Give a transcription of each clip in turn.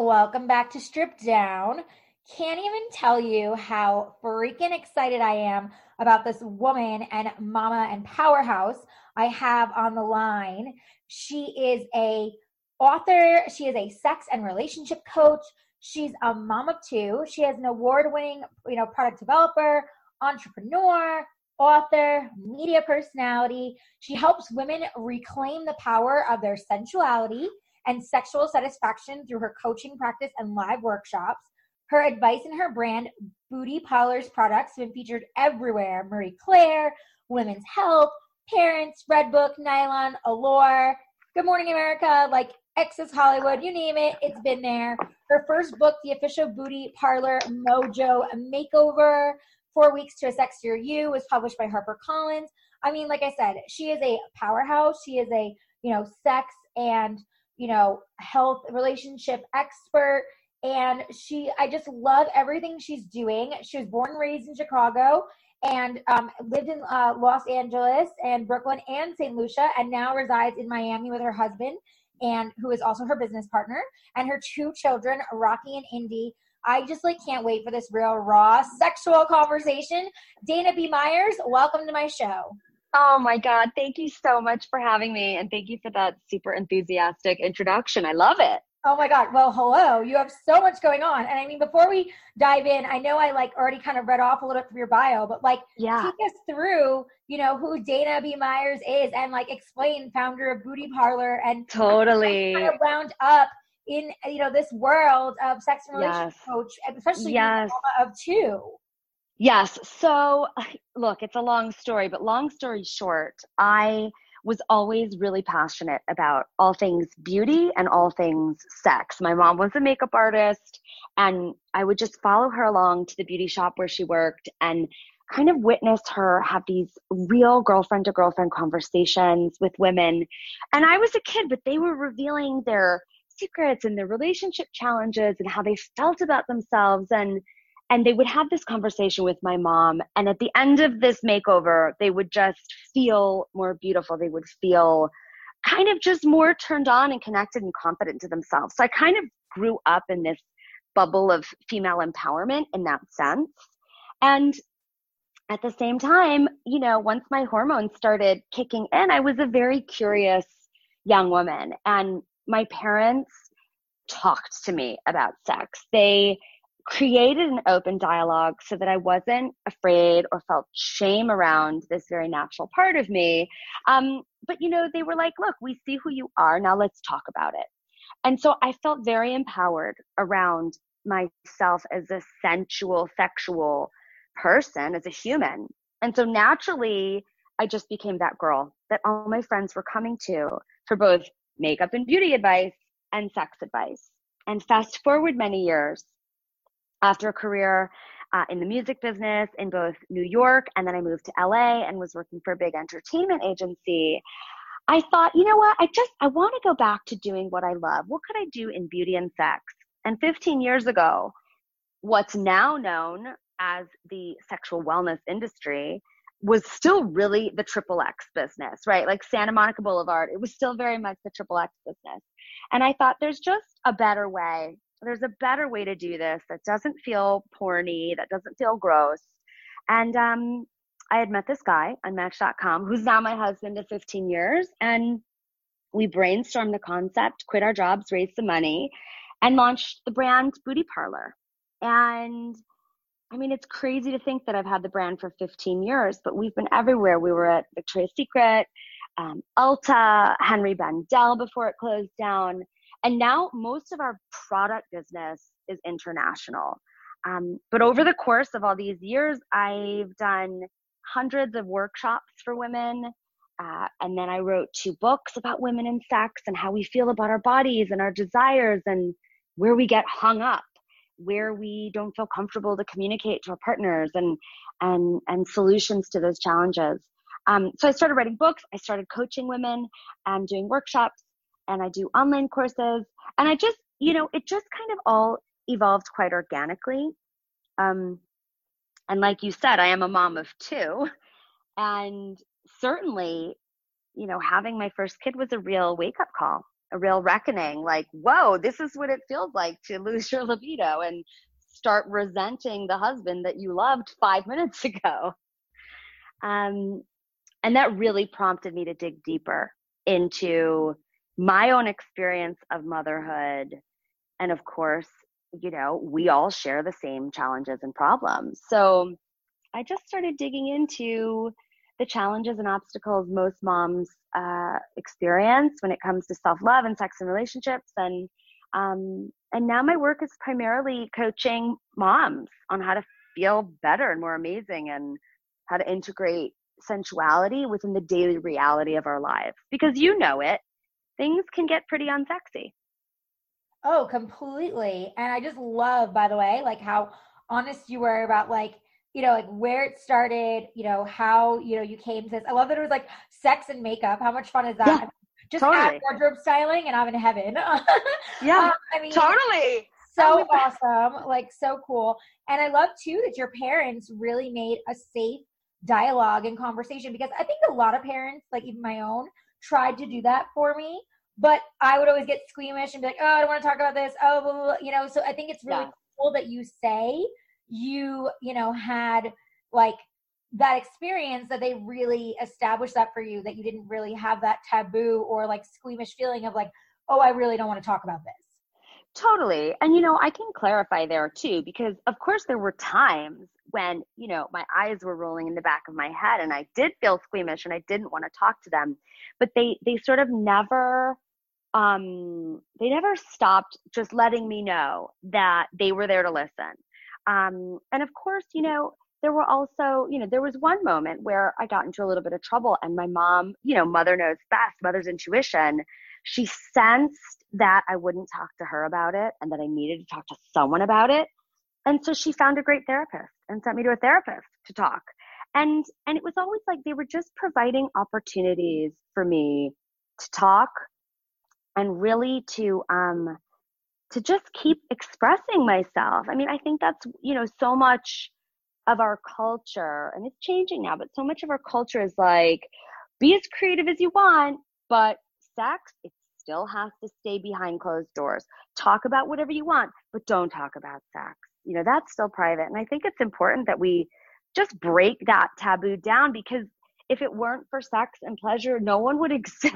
welcome back to Strip Down. Can't even tell you how freaking excited I am about this woman and mama and powerhouse I have on the line. She is a author, she is a sex and relationship coach. She's a mom of two. She has an award-winning, you know, product developer, entrepreneur, author, media personality. She helps women reclaim the power of their sensuality and sexual satisfaction through her coaching practice and live workshops. Her advice and her brand, Booty Parlors products, have been featured everywhere Marie Claire, Women's Health, Parents, Redbook, Nylon, Allure, Good Morning America, like Access Hollywood, you name it, it's been there. Her first book, The Official Booty Parlor Mojo Makeover, Four Weeks to a Sexier You, was published by HarperCollins. I mean, like I said, she is a powerhouse. She is a, you know, sex and you know, health relationship expert. And she, I just love everything she's doing. She was born and raised in Chicago and um, lived in uh, Los Angeles and Brooklyn and St. Lucia, and now resides in Miami with her husband, and who is also her business partner, and her two children, Rocky and Indy. I just like can't wait for this real raw sexual conversation. Dana B. Myers, welcome to my show. Oh my God. Thank you so much for having me. And thank you for that super enthusiastic introduction. I love it. Oh my God. Well, hello. You have so much going on. And I mean, before we dive in, I know I like already kind of read off a little bit from your bio, but like, yeah. take us through, you know, who Dana B. Myers is and like explain founder of Booty Parlor and totally kind of round up in, you know, this world of sex and relationship yes. coach, especially yes. of two. Yes. So, look, it's a long story, but long story short, I was always really passionate about all things beauty and all things sex. My mom was a makeup artist, and I would just follow her along to the beauty shop where she worked and kind of witness her have these real girlfriend to girlfriend conversations with women. And I was a kid, but they were revealing their secrets and their relationship challenges and how they felt about themselves. And and they would have this conversation with my mom and at the end of this makeover they would just feel more beautiful. They would feel kind of just more turned on and connected and confident to themselves. So i kind of grew up in this bubble of female empowerment in that sense. And at the same time you know once my hormones started kicking in i was a very curious young woman. And my parents talked to me about sex. They created an open dialogue so that I wasn't afraid or felt shame around this very natural part of me. Um, but, you know, they were like, look, we see who you are. Now let's talk about it. And so I felt very empowered around myself as a sensual, sexual person, as a human. And so naturally, I just became that girl that all my friends were coming to for both makeup and beauty advice and sex advice. And fast forward many years, after a career uh, in the music business in both New York and then I moved to LA and was working for a big entertainment agency. I thought, you know what? I just I want to go back to doing what I love. What could I do in beauty and sex? And 15 years ago, what's now known as the sexual wellness industry was still really the triple X business, right? Like Santa Monica Boulevard, it was still very much the triple X business. And I thought there's just a better way there's a better way to do this that doesn't feel porny, that doesn't feel gross. And um, I had met this guy on Match.com, who's now my husband of 15 years, and we brainstormed the concept, quit our jobs, raised the money, and launched the brand Booty Parlor. And I mean, it's crazy to think that I've had the brand for 15 years, but we've been everywhere. We were at Victoria's Secret, um, Ulta, Henry Bendel before it closed down. And now most of our product business is international. Um, but over the course of all these years, I've done hundreds of workshops for women. Uh, and then I wrote two books about women and sex and how we feel about our bodies and our desires and where we get hung up, where we don't feel comfortable to communicate to our partners and and and solutions to those challenges. Um, so I started writing books. I started coaching women and doing workshops and I do online courses. And I just, you know, it just kind of all evolved quite organically. Um, and like you said, I am a mom of two. And certainly, you know, having my first kid was a real wake up call. a real reckoning like, whoa, this is what it feels like to lose your libido and start resenting the husband that you loved five minutes ago. Um, and that really prompted me to dig deeper into my own experience of motherhood. And of course, you know, we all share the same challenges and problems. So I just started digging into the challenges and obstacles most moms uh, experience when it comes to self love and sex and relationships. And um, and now my work is primarily coaching moms on how to feel better and more amazing and how to integrate sensuality within the daily reality of our lives because you know it things can get pretty unsexy. Oh completely and i just love by the way like how honest you were about like you know like where it started you know how you know you came to this. I love that it was like sex and makeup. How much fun is that? Yeah, just totally. wardrobe styling and i'm in heaven. Yeah um, i mean totally. so awesome like so cool and i love too that your parents really made a safe dialogue and conversation because I think a lot of parents, like even my own, tried to do that for me. But I would always get squeamish and be like, oh, I don't want to talk about this. Oh, blah, blah, blah. you know, so I think it's really yeah. cool that you say you, you know, had like that experience that they really established that for you, that you didn't really have that taboo or like squeamish feeling of like, oh, I really don't want to talk about this. Totally. And, you know, I can clarify there too, because of course there were times when, you know, my eyes were rolling in the back of my head and I did feel squeamish and I didn't want to talk to them. But they, they sort of never, um, they never stopped just letting me know that they were there to listen. Um, and of course, you know, there were also, you know, there was one moment where I got into a little bit of trouble and my mom, you know, mother knows best, mother's intuition she sensed that I wouldn't talk to her about it and that I needed to talk to someone about it. And so she found a great therapist and sent me to a therapist to talk. And and it was always like they were just providing opportunities for me to talk and really to um to just keep expressing myself. I mean, I think that's, you know, so much of our culture and it's changing now, but so much of our culture is like be as creative as you want, but sex, it still has to stay behind closed doors. Talk about whatever you want, but don't talk about sex. You know, that's still private. And I think it's important that we just break that taboo down because if it weren't for sex and pleasure, no one would exist.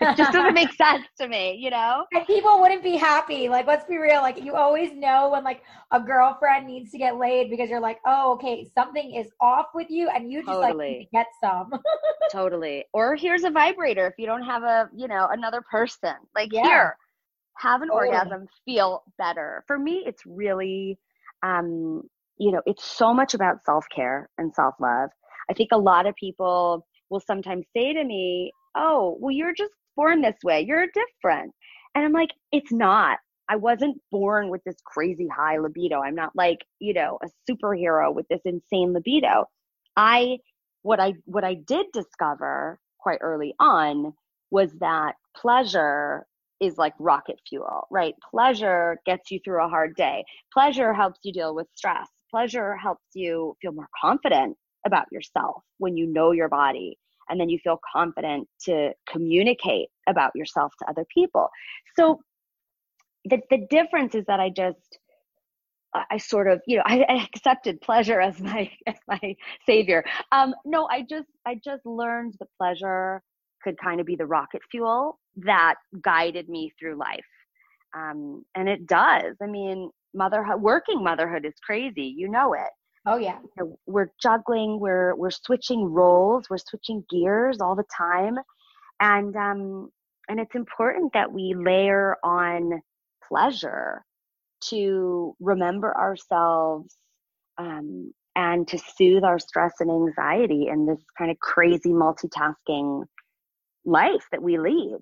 It just doesn't make sense to me, you know? And people wouldn't be happy. Like, let's be real. Like, you always know when like a girlfriend needs to get laid because you're like, oh, okay, something is off with you, and you just totally. like get some. totally. Or here's a vibrator if you don't have a, you know, another person. Like yeah. here, have an totally. orgasm, feel better. For me, it's really, um, you know, it's so much about self care and self love I think a lot of people will sometimes say to me, Oh, well, you're just born this way. You're different. And I'm like, It's not. I wasn't born with this crazy high libido. I'm not like, you know, a superhero with this insane libido. I what I what I did discover quite early on was that pleasure is like rocket fuel, right? Pleasure gets you through a hard day. Pleasure helps you deal with stress. Pleasure helps you feel more confident about yourself when you know your body and then you feel confident to communicate about yourself to other people so the, the difference is that i just i sort of you know i, I accepted pleasure as my as my savior um no i just i just learned the pleasure could kind of be the rocket fuel that guided me through life um and it does i mean motherhood working motherhood is crazy you know it Oh yeah. You know, we're juggling, we're we're switching roles, we're switching gears all the time. And um and it's important that we layer on pleasure to remember ourselves um, and to soothe our stress and anxiety in this kind of crazy multitasking life that we lead.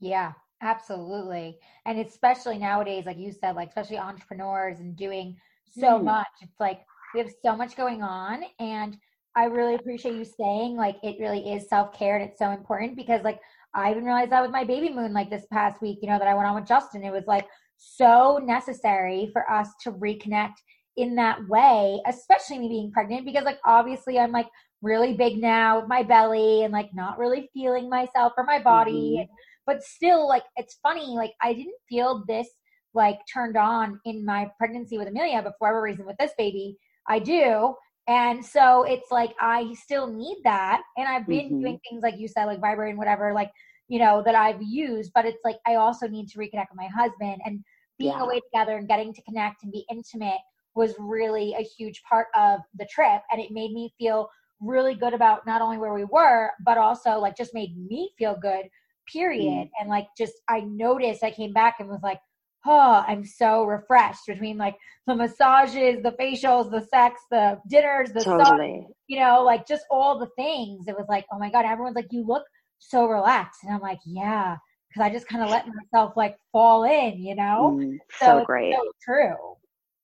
Yeah, absolutely. And especially nowadays, like you said, like especially entrepreneurs and doing so mm. much. It's like we have so much going on and I really appreciate you saying like it really is self care and it's so important because like I even realized that with my baby moon like this past week, you know, that I went on with Justin. It was like so necessary for us to reconnect in that way, especially me being pregnant because like obviously I'm like really big now with my belly and like not really feeling myself or my body. Mm-hmm. but still like it's funny like i didn't feel this like turned on in my pregnancy with amelia but for whatever reason with this baby i do and so it's like i still need that and i've been mm-hmm. doing things like you said like vibrating whatever like you know that i've used but it's like i also need to reconnect with my husband and being yeah. away together and getting to connect and be intimate was really a huge part of the trip and it made me feel really good about not only where we were but also like just made me feel good period. Mm. and like just i noticed i came back and was like oh i'm so refreshed between like the massages the facials the sex the dinners the totally. stuff you know like just all the things. It was like oh my god everyone's like you look so relaxed. And i'm like yeah because i just kind of let myself like fall in you know? Mm, so, so great so true.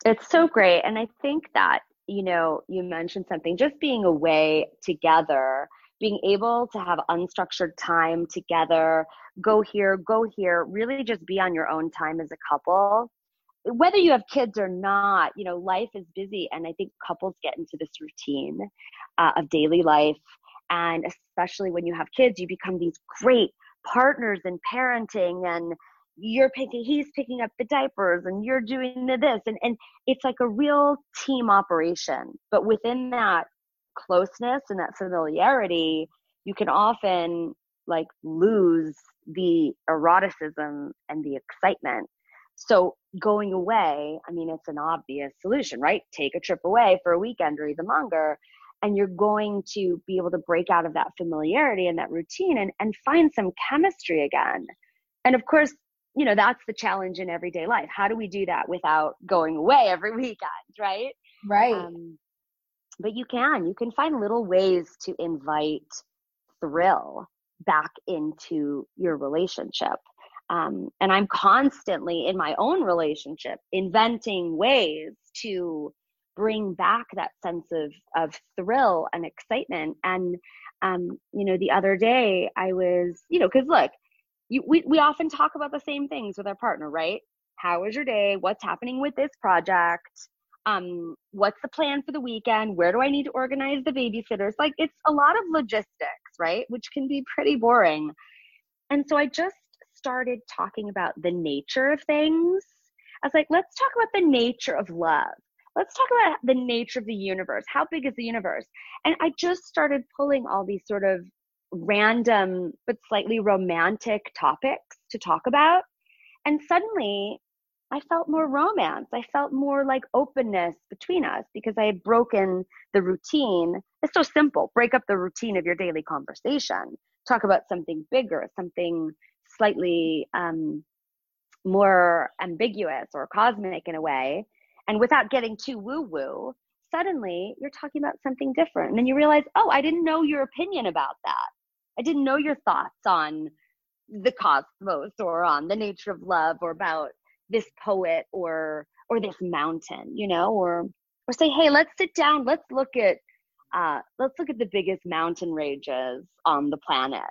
It's so great. And i think that you know, you mentioned something, just being away together, being able to have unstructured time together, go here, go here, really just be on your own time as a couple. Whether you have kids or not, you know, life is busy. And I think couples get into this routine uh, of daily life. And especially when you have kids, you become these great partners in parenting and you're picking he's picking up the diapers and you're doing the this. And, and it's like a real team operation. But within that closeness and that familiarity you can often like lose the eroticism and the excitement. So going away i mean it's an obvious solution right? Take a trip away for a weekend or even longer and you're going to be able to break out of that familiarity and that routine and, and find some chemistry again. And of course you know that's the challenge in everyday life. How do we do that without going away every weekend right? Right. Um, but you can you can find little ways to invite thrill back into your relationship. Um, and i'm constantly in my own relationship inventing ways to bring back that sense of of thrill and excitement. And um, you know the other day i was you know because look you, we, we often talk about the same things with our partner, right? How was your day? What's happening with this project? Um, what's the plan for the weekend? Where do I need to organize the babysitters? Like it's a lot of logistics, right? Which can be pretty boring. And so I just started talking about the nature of things. I was like, let's talk about the nature of love. Let's talk about the nature of the universe. How big is the universe? And I just started pulling all these sort of random but slightly romantic topics to talk about. And suddenly I felt more romance. I felt more like openness between us because I had broken the routine. It's so simple. Break up the routine of your daily conversation. Talk about something bigger, something slightly um, more ambiguous or cosmic in a way. And without getting too woo woo, suddenly you're talking about something different. And then you realize, oh, I didn't know your opinion about that. I didn't know your thoughts on the cosmos or on the nature of love or about this poet or or this mountain, you know, or or say, hey, let's sit down, let's look at uh, let's look at the biggest mountain ranges on the planet.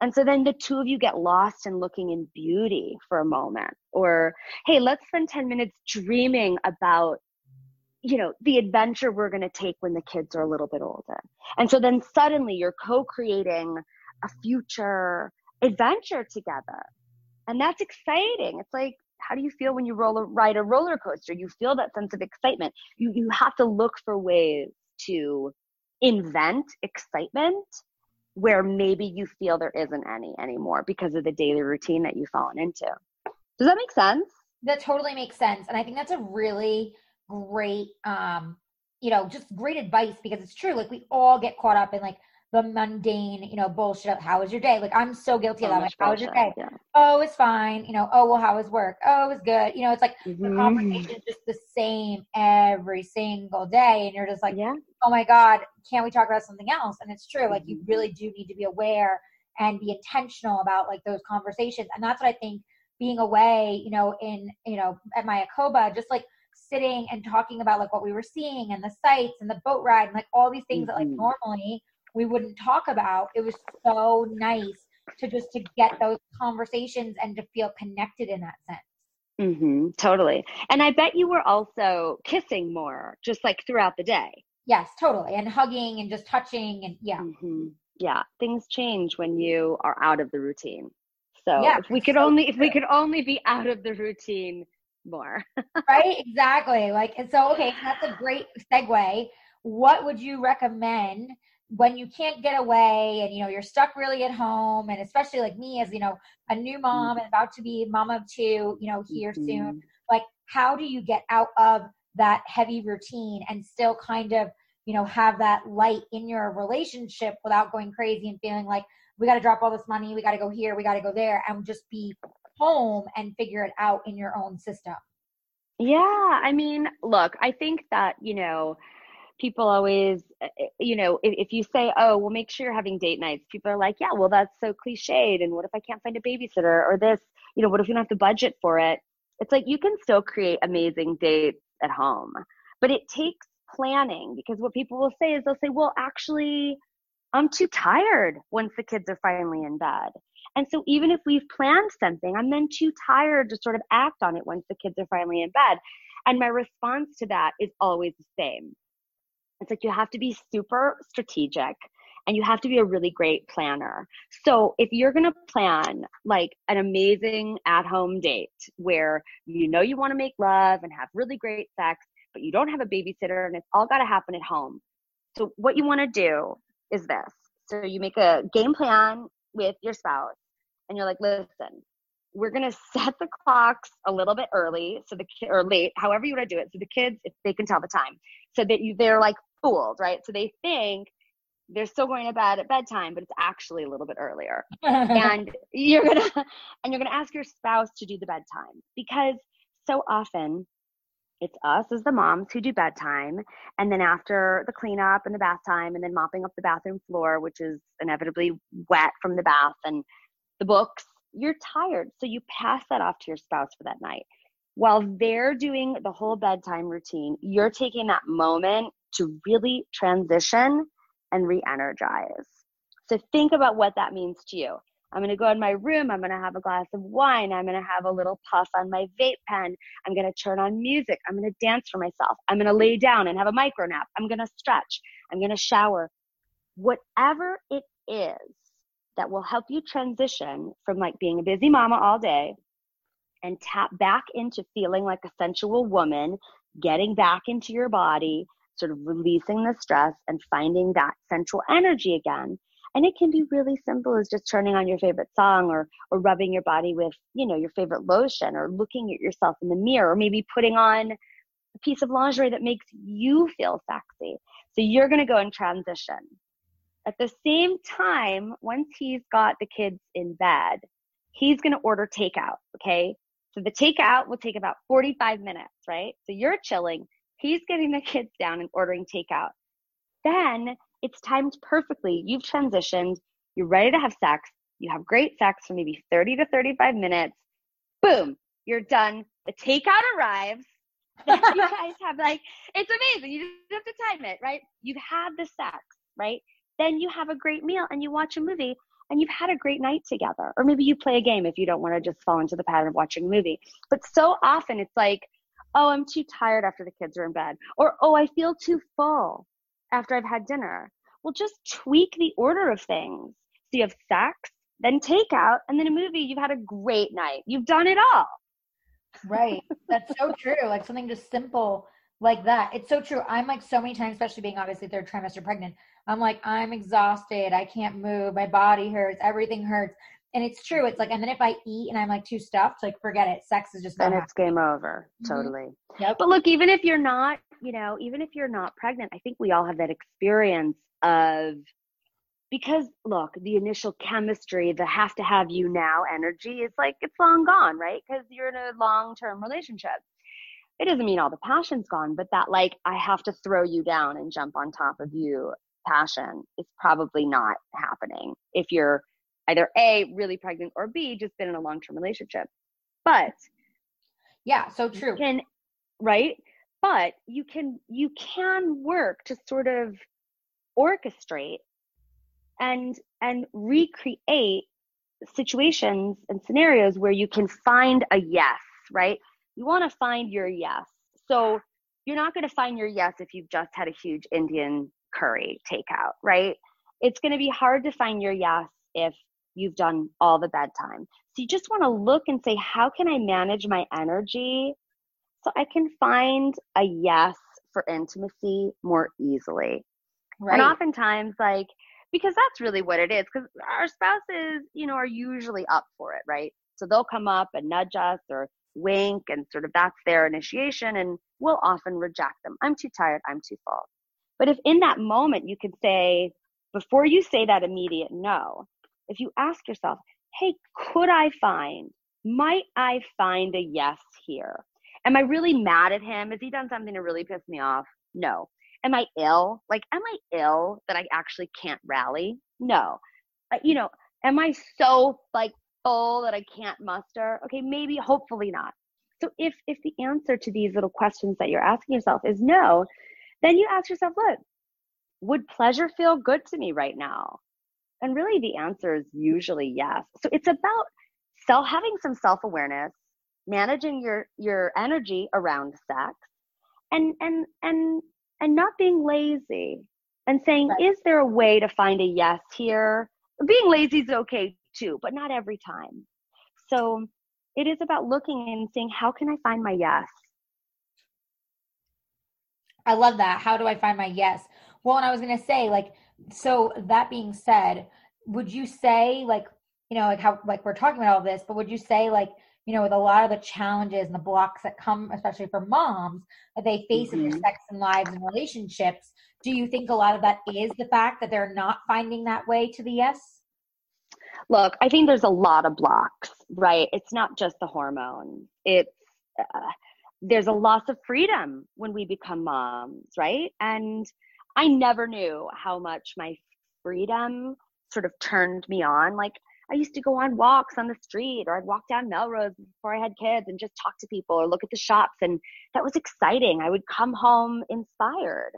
And so then the two of you get lost in looking in beauty for a moment. Or, hey, let's spend 10 minutes dreaming about, you know, the adventure we're going to take when the kids are a little bit older. And so then suddenly you're co creating a future adventure together. And that's exciting. It's like, how do you feel when you roll ride a roller coaster? You feel that sense of excitement. You you have to look for ways to invent excitement where maybe you feel there isn't any anymore because of the daily routine that you've fallen into. Does that make sense? That totally makes sense. And I think that's a really great um, you know, just great advice because it's true. Like we all get caught up in like the mundane, you know, bullshit. How was your day? Like I'm so guilty so of that. Like, how was your day? Yeah. Oh, it's fine. You know, oh well, how was work? Oh, it was good. You know, it's like mm-hmm. the conversation is just the same every single day, and you're just like, yeah. oh my god, can't we talk about something else? And it's true. Mm-hmm. Like you mm-hmm. really do need to be aware and be intentional about like those conversations, and that's what I think being away, you know, in you know at Mayakoba, just like sitting and talking about like what we were seeing and the sights and the boat ride and like all these things mm-hmm. that like mm-hmm. normally we wouldn't talk about. It was so nice to just to get those conversations and to feel connected in that sense. Mm-hmm, totally. And I bet you were also kissing more, just like throughout the day. Yes, totally. And hugging and just touching and yeah. Mm-hmm. Yeah, things change when you are out of the routine. So yeah, if we could so only true. if we could only be out of the routine more. right? Exactly. Like and so okay, that's a great segue. What would you recommend when you can't get away and you know you're stuck really at home and especially like me as you know a new mom and about to be mom of two you know here mm-hmm. soon like how do you get out of that heavy routine and still kind of you know have that light in your relationship without going crazy and feeling like we got to drop all this money we got to go here we got to go there and just be home and figure it out in your own system yeah i mean look i think that you know people always eh, eh, you know if, if you say oh well make sure you're having date nights people are like yeah well that's so cliched and what if i can't find a babysitter or this? You know what if you don't have to budget for it? It's like you can still create amazing dates at home but it takes planning because what people will say is they'll say well actually i'm too tired once the kids are finally in bed. And so even if we've planned something i'm then too tired to sort of act on it once the kids are finally in bed. And my response to that is always the same it's like you have to be super strategic and you have to be a really great planner. So if you're going to plan like an amazing at home date where you know you want to make love and have really great sex, but you don't have a babysitter and it's all got to happen at home. So what you want to do is this. So you make a game plan with your spouse and you're like, listen, we're going to set the clocks a little bit early so the or late however you want to do it so the kids if they can tell the time so that you they're like fooled, right? So they think they're still going to bed at bedtime, but it's actually a little bit earlier. and you're gonna and you're gonna ask your spouse to do the bedtime because so often it's us as the moms who do bedtime and then after the cleanup and the bath time and then mopping up the bathroom floor which is inevitably wet from the bath and the books you're tired so you pass that off to your spouse for that night while they're doing the whole bedtime routine you're taking that moment to really transition and re energize. So think about what that means to you. I'm going to go in my room. I'm going to have a glass of wine. I'm going to have a little puff on my vape pen. I'm going to turn on music. I'm going to dance for myself. I'm going to lay down and have a micro nap. I'm going to stretch. I'm going to shower. Whatever it is that will help you transition from like being a busy mama all day and tap back into feeling like a sensual woman, getting back into your body, sort of releasing the stress and finding that central energy again. And it can be really simple as just turning on your favorite song or or rubbing your body with, you know, your favorite lotion or looking at yourself in the mirror or maybe putting on a piece of lingerie that makes you feel sexy. So you're going to go in transition. At the same time, once he's got the kids in bed, he's going to order takeout, okay? So the takeout will take about 45 minutes, right? So you're chilling, He's getting the kids down and ordering takeout. Then it's timed perfectly. You've transitioned, you're ready to have sex, you have great sex for maybe 30 to 35 minutes. Boom, you're done. The takeout arrives. you guys have like, it's amazing. You just have to time it, right? You've had the sex, right? Then you have a great meal and you watch a movie and you've had a great night together. Or maybe you play a game if you don't want to just fall into the pattern of watching a movie. But so often it's like, oh, I'm too tired after the kids are in bed, or oh, I feel too full after I've had dinner. Well, just tweak the order of things. So you have sex, then takeout, and then a movie. You've had a great night. You've done it all. Right. That's so true. Like something just simple like that. It's so true. I'm like so many times, especially being obviously third trimester pregnant, I'm like, I'm exhausted. I can't move. My body hurts. Everything hurts and it's true. It's like, and then if I eat and I'm like too stuffed, like forget it. Sex is just then it's game over. Mm-hmm. Totally. Yep. But look, even if you're not, you know, even if you're not pregnant, I think we all have that experience of because look, the initial chemistry, the have to have you now energy is like it's long gone, right? Because you're in a long term relationship. It doesn't mean all the passion's gone, but that like I have to throw you down and jump on top of you passion is probably not happening if you're either A, really pregnant, or B, just been in a long term relationship. But yeah, so true. Can right? But you can you can work to sort of orchestrate and and recreate situations and scenarios where you can find a yes, right? You want to find your yes. So you're not going to find your yes if you've just had a huge Indian curry takeout, right? It's going to be hard to find your yes if you've done all the bedtime. So you just want to look and say, how can I manage my energy so I can find a yes for intimacy more easily? Right. And oftentimes, like, because that's really what it is, because our spouses, you know, are usually up for it, right? So they'll come up and nudge us or wink, and sort of that's their initiation, and we'll often reject them. I'm too tired, I'm too full. But if in that moment you could say, before you say that immediate no, if you ask yourself, hey, could I find, might I find a yes here? Am I really mad at him? Has he done something to really piss me off? No. Am I ill? Like, am I ill that I actually can't rally? No. Uh, you know, am I so like full that I can't muster? Okay, maybe, hopefully not. So if if the answer to these little questions that you're asking yourself is no, then you ask yourself, look, would pleasure feel good to me right now? And really the answer is usually yes. So it's about self having some self-awareness, managing your your energy around sex and and and and not being lazy and saying, right. is there a way to find a yes here? Being lazy is okay too, but not every time. So it is about looking and saying, how can I find my yes? I love that. How do I find my yes? Well, and I was going to say, like, so that being said, would you say, like, you know, like how, like we're talking about all this, but would you say, like, you know, with a lot of the challenges and the blocks that come, especially for moms, that they face mm-hmm. in their sex and lives and relationships, do you think a lot of that is the fact that they're not finding that way to the yes? Look, I think there's a lot of blocks, right? It's not just the hormone. It's uh, there's a loss of freedom when we become moms, right? And I never knew how much my freedom sort of turned me on. Like I used to go on walks on the street or I'd walk down Melrose before I had kids and just talk to people or look at the shops and that was exciting. I would come home inspired.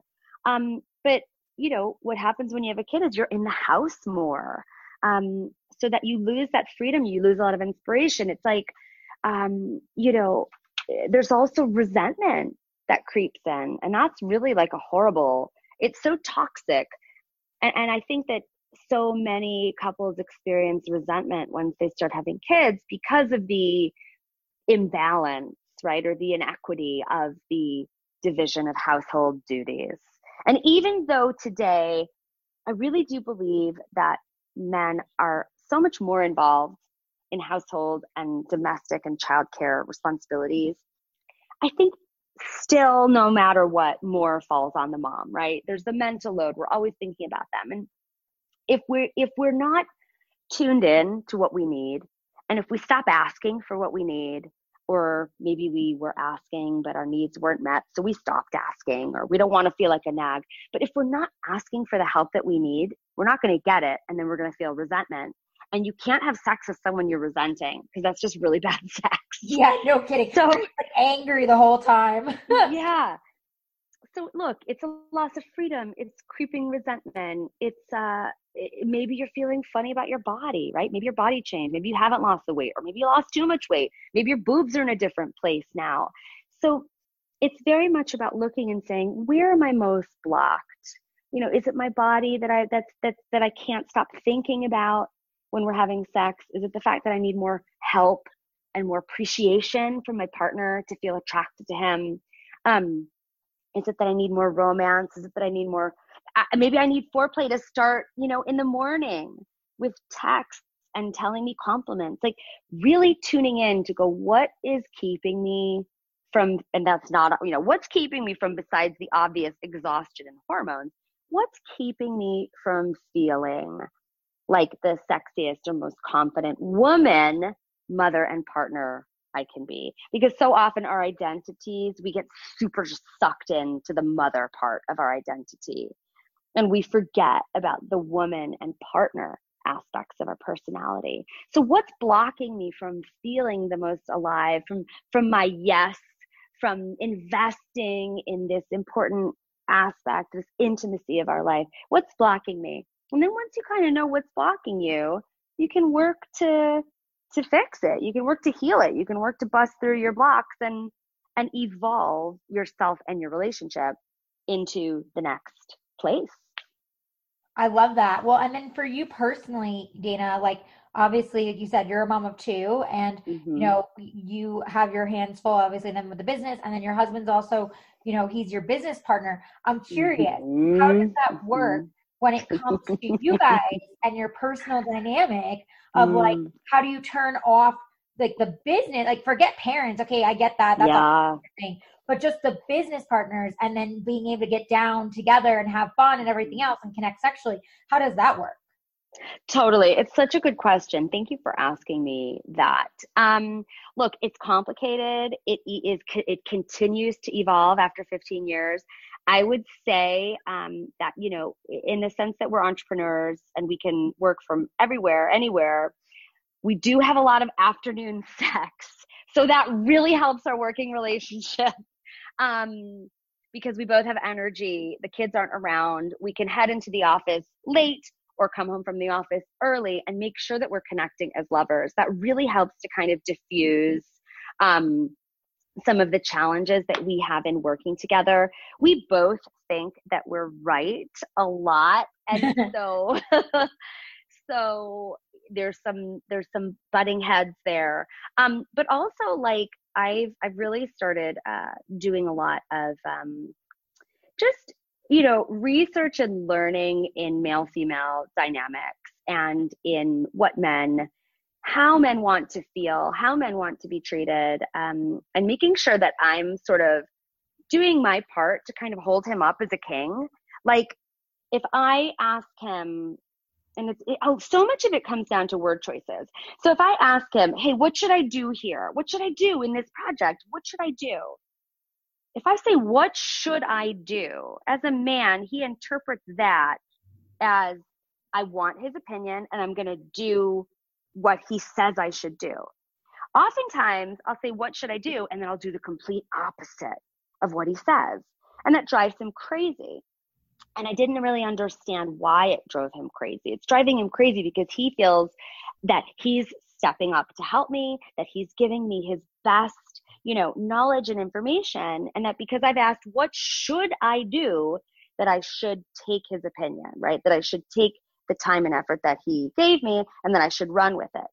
Um, but you know, what happens when you have a kid is you're in the house more. Um, so that you lose that freedom, you lose a lot of inspiration. It's like, um, you know, there's also resentment that creeps in and that's really like a horrible it's so toxic. And, and i think that so many couples experience resentment once they start having kids because of the imbalance right or the inequity of the division of household duties. And even though today i really do believe that men are so much more involved in household and domestic and childcare responsibilities, I think still, no matter what, more falls on the mom, right? There's the mental load. We're always thinking about them. And if we're if we're not tuned in to what we need, and if we stop asking for what we need, or maybe we were asking but our needs weren't met so we stopped asking or we don't want to feel like a nag but if we're not asking for the help that we need we're not going to get it and then we're going to feel resentment and you can't have sex with someone you're resenting because that's just really bad sex. Yeah, no kidding. So like angry the whole time. yeah. So look, it's a loss of freedom. It's creeping resentment. It's uh it, maybe you're feeling funny about your body, right? Maybe your body changed. Maybe you haven't lost the weight or maybe you lost too much weight. Maybe your boobs are in a different place now. So it's very much about looking and saying, where am I most blocked? You know, is it my body that I that's that that I can't stop thinking about? When we're having sex? Is it the fact that I need more help and more appreciation from my partner to feel attracted to him? Um, is it that I need more romance? Is it that I need more? Maybe I need foreplay to start, you know, in the morning with texts and telling me compliments. Like really tuning in to go, what is keeping me from? And that's not, you know, what's keeping me from besides the obvious exhaustion and hormones? What's keeping me from feeling like the sexiest or most confident woman, mother, and partner I can be. Because so often our identities, we get super sucked into the mother part of our identity. And we forget about the woman and partner aspects of our personality. So what's blocking me from feeling the most alive, from from my yes, from investing in this important aspect, this intimacy of our life? What's blocking me? And then once you kind of know what's blocking you, you can work to to fix it. You can work to heal it. You can work to bust through your blocks and and evolve yourself and your relationship into the next place. I love that. Well, and then for you personally, Dana, like obviously like you said you're a mom of two and mm-hmm. you know you have your hands full obviously then with the business and then your husband's also you know he's your business partner i'm curious mm-hmm. how does that work when it comes to you guys and your personal dynamic of mm. like how do you turn off like the business like forget parents okay i get that that's yeah. a thing but just the business partners and then being able to get down together and have fun and everything else and connect sexually how does that work Totally. It's such a good question. Thank you for asking me that. Um, look, it's complicated. It is, it continues to evolve after 15 years. I would say um, that, you know, in the sense that we're entrepreneurs and we can work from everywhere, anywhere, we do have a lot of afternoon sex. So that really helps our working relationship. Um, because we both have energy, the kids aren't around, we can head into the office late or come home from the office early and make sure that we're connecting as lovers. That really helps to kind of diffuse um, some of the challenges that we have in working together. We both think that we're right a lot. And so, so there's some there's some butting heads there um, but also like i've i've really started uh, doing a lot of um, just you know, research and learning in male female dynamics and in what men, how men want to feel, how men want to be treated, um, and making sure that I'm sort of doing my part to kind of hold him up as a king. Like, if I ask him, and it's it, oh, so much of it comes down to word choices. So if I ask him, hey, what should I do here? What should I do in this project? What should I do? if I say, What should I do? As a man, he interprets that as I want his opinion and I'm going to do what he says I should do. Oftentimes, I'll say, What should I do? And then I'll do the complete opposite of what he says. And that drives him crazy. And I didn't really understand why it drove him crazy. It's driving him crazy because he feels that he's stepping up to help me, that he's giving me his best you know, knowledge and information. And that because I've asked, what should I do? That I should take his opinion, right? That I should take the time and effort that he gave me and then I should run with it.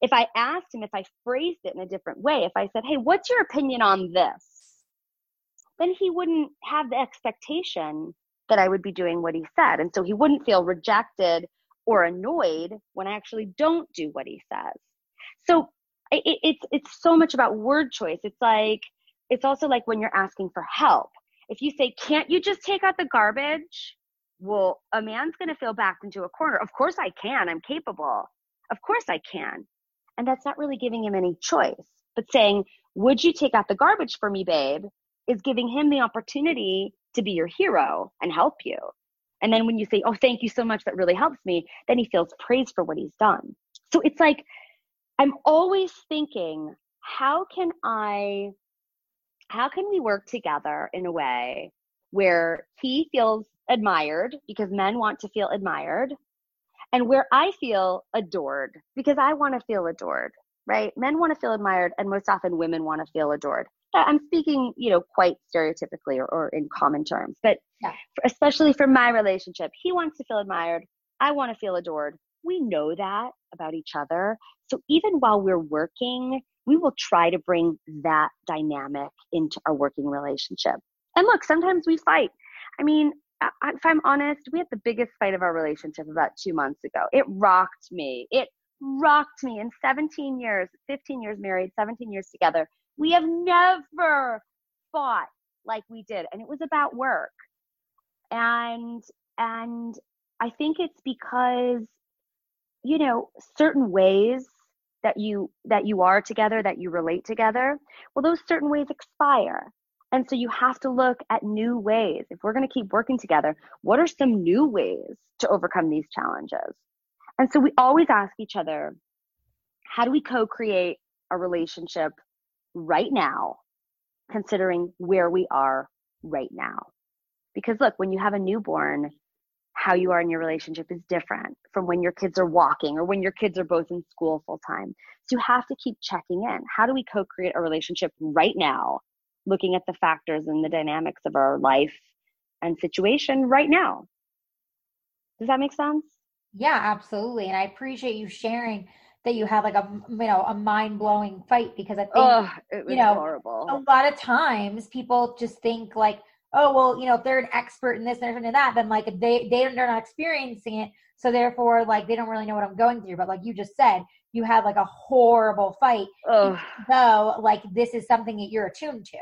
If I asked him, if I phrased it in a different way, if I said, hey, what's your opinion on this? Then he wouldn't have the expectation that I would be doing what he said. And so he wouldn't feel rejected or annoyed when I actually don't do what he says. So it, it's it's so much about word choice it's like it's also like when you're asking for help if you say can't you just take out the garbage well a man's going to feel backed into a corner. Of course i can. I'm capable. Of course i can. And that's not really giving him any choice. But saying would you take out the garbage for me babe? is giving him the opportunity to be your hero and help you. And then when you say oh thank you so much. That really helps me then he feels praised for what he's done. So it's like I'm always thinking, how can I, how can we work together in a way where he feels admired because men want to feel admired and where I feel adored because I want to feel adored, right? Men want to feel admired and most often women want to feel adored. Uh, I'm speaking, you know, quite stereotypically or, or in common terms, but yeah. especially for my relationship, he wants to feel admired. I want to feel adored we know that about each other. So even while we're working, we will try to bring that dynamic into our working relationship. And look, sometimes we fight. I mean, if I'm honest, we had the biggest fight of our relationship about two months ago. It rocked me. It rocked me in 17 years, 15 years married, 17 years together. We have never fought like we did. And it was about work. And, and I think it's because you know certain ways that you that you are together that you relate together well those certain ways expire and so you have to look at new ways if we're going to keep working together what are some new ways to overcome these challenges and so we always ask each other how do we co-create a relationship right now considering where we are right now because look when you have a newborn how you are in your relationship is different from when your kids are walking or when your kids are both in school full time. So you have to keep checking in. How do we co create a relationship right now, looking at the factors and the dynamics of our life and situation right now? Does that make sense? Yeah, absolutely. And I appreciate you sharing that you had like a you know a mind blowing fight because I think oh, you know horrible. a lot of times people just think like oh well you know if they're an expert in this and that then like they they they're not experiencing it so therefore like they don't really know what I'm going through but like you just said you had like a horrible fight oh. though like this is something that you're attuned to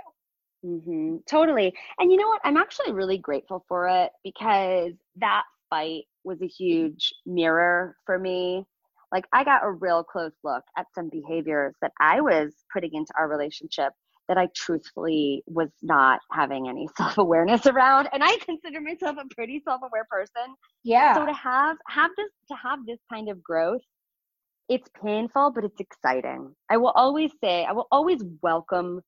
Mm-hmm. Totally. And you know what? I'm actually really grateful for it because that fight was a huge mirror for me. Like, I got a real close look at some behaviors that I was putting into our relationship that I truthfully was not having any self awareness around. And I consider myself a pretty self aware person. Yeah. So to have have this to have this kind of growth, it's painful, but it's exciting. I will always say, I will always welcome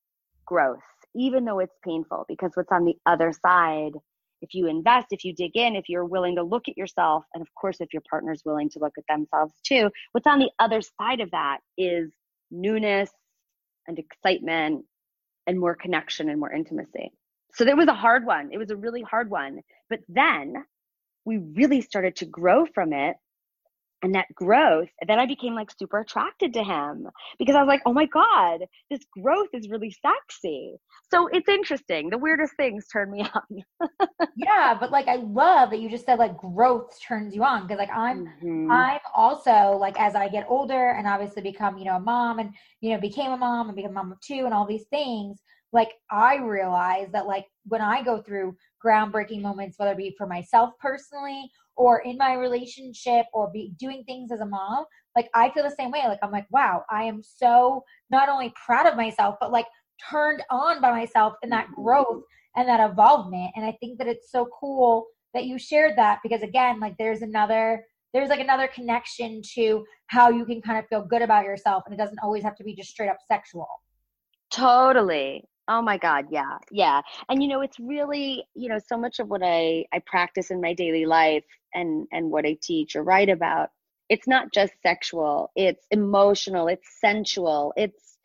growth even though it's painful, because what's on the other side, if you invest, if you dig in, if you're willing to look at yourself, and of course, if your partner's willing to look at themselves too, what's on the other side of that is newness and excitement and more connection and more intimacy. So there was a hard one. It was a really hard one. But then we really started to grow from it and that growth then i became like super attracted to him because i was like oh my god this growth is really sexy. So it's interesting. The weirdest things turn me on. Yeah but like i love that you just said like growth turns you on because like i'm mm-hmm. i'm also like as i get older and obviously become you know a mom and you know became a mom and become a mom of two and all these things like i realize that like when i go through groundbreaking moments whether it be for myself personally or in my relationship or be doing things as a mom like i feel the same way. Like i'm like wow i am so not only proud of myself but like turned on by myself in that growth mm-hmm. and that evolvement. And i think that it's so cool that you shared that because again like there's another there's like another connection to how you can kind of feel good about yourself and it doesn't always have to be just straight up sexual. Totally Oh my God, yeah, yeah. And you know, it's really, you know, so much of what I I practice in my daily life and and what I teach or write about, it's not just sexual, it's emotional, it's sensual, it's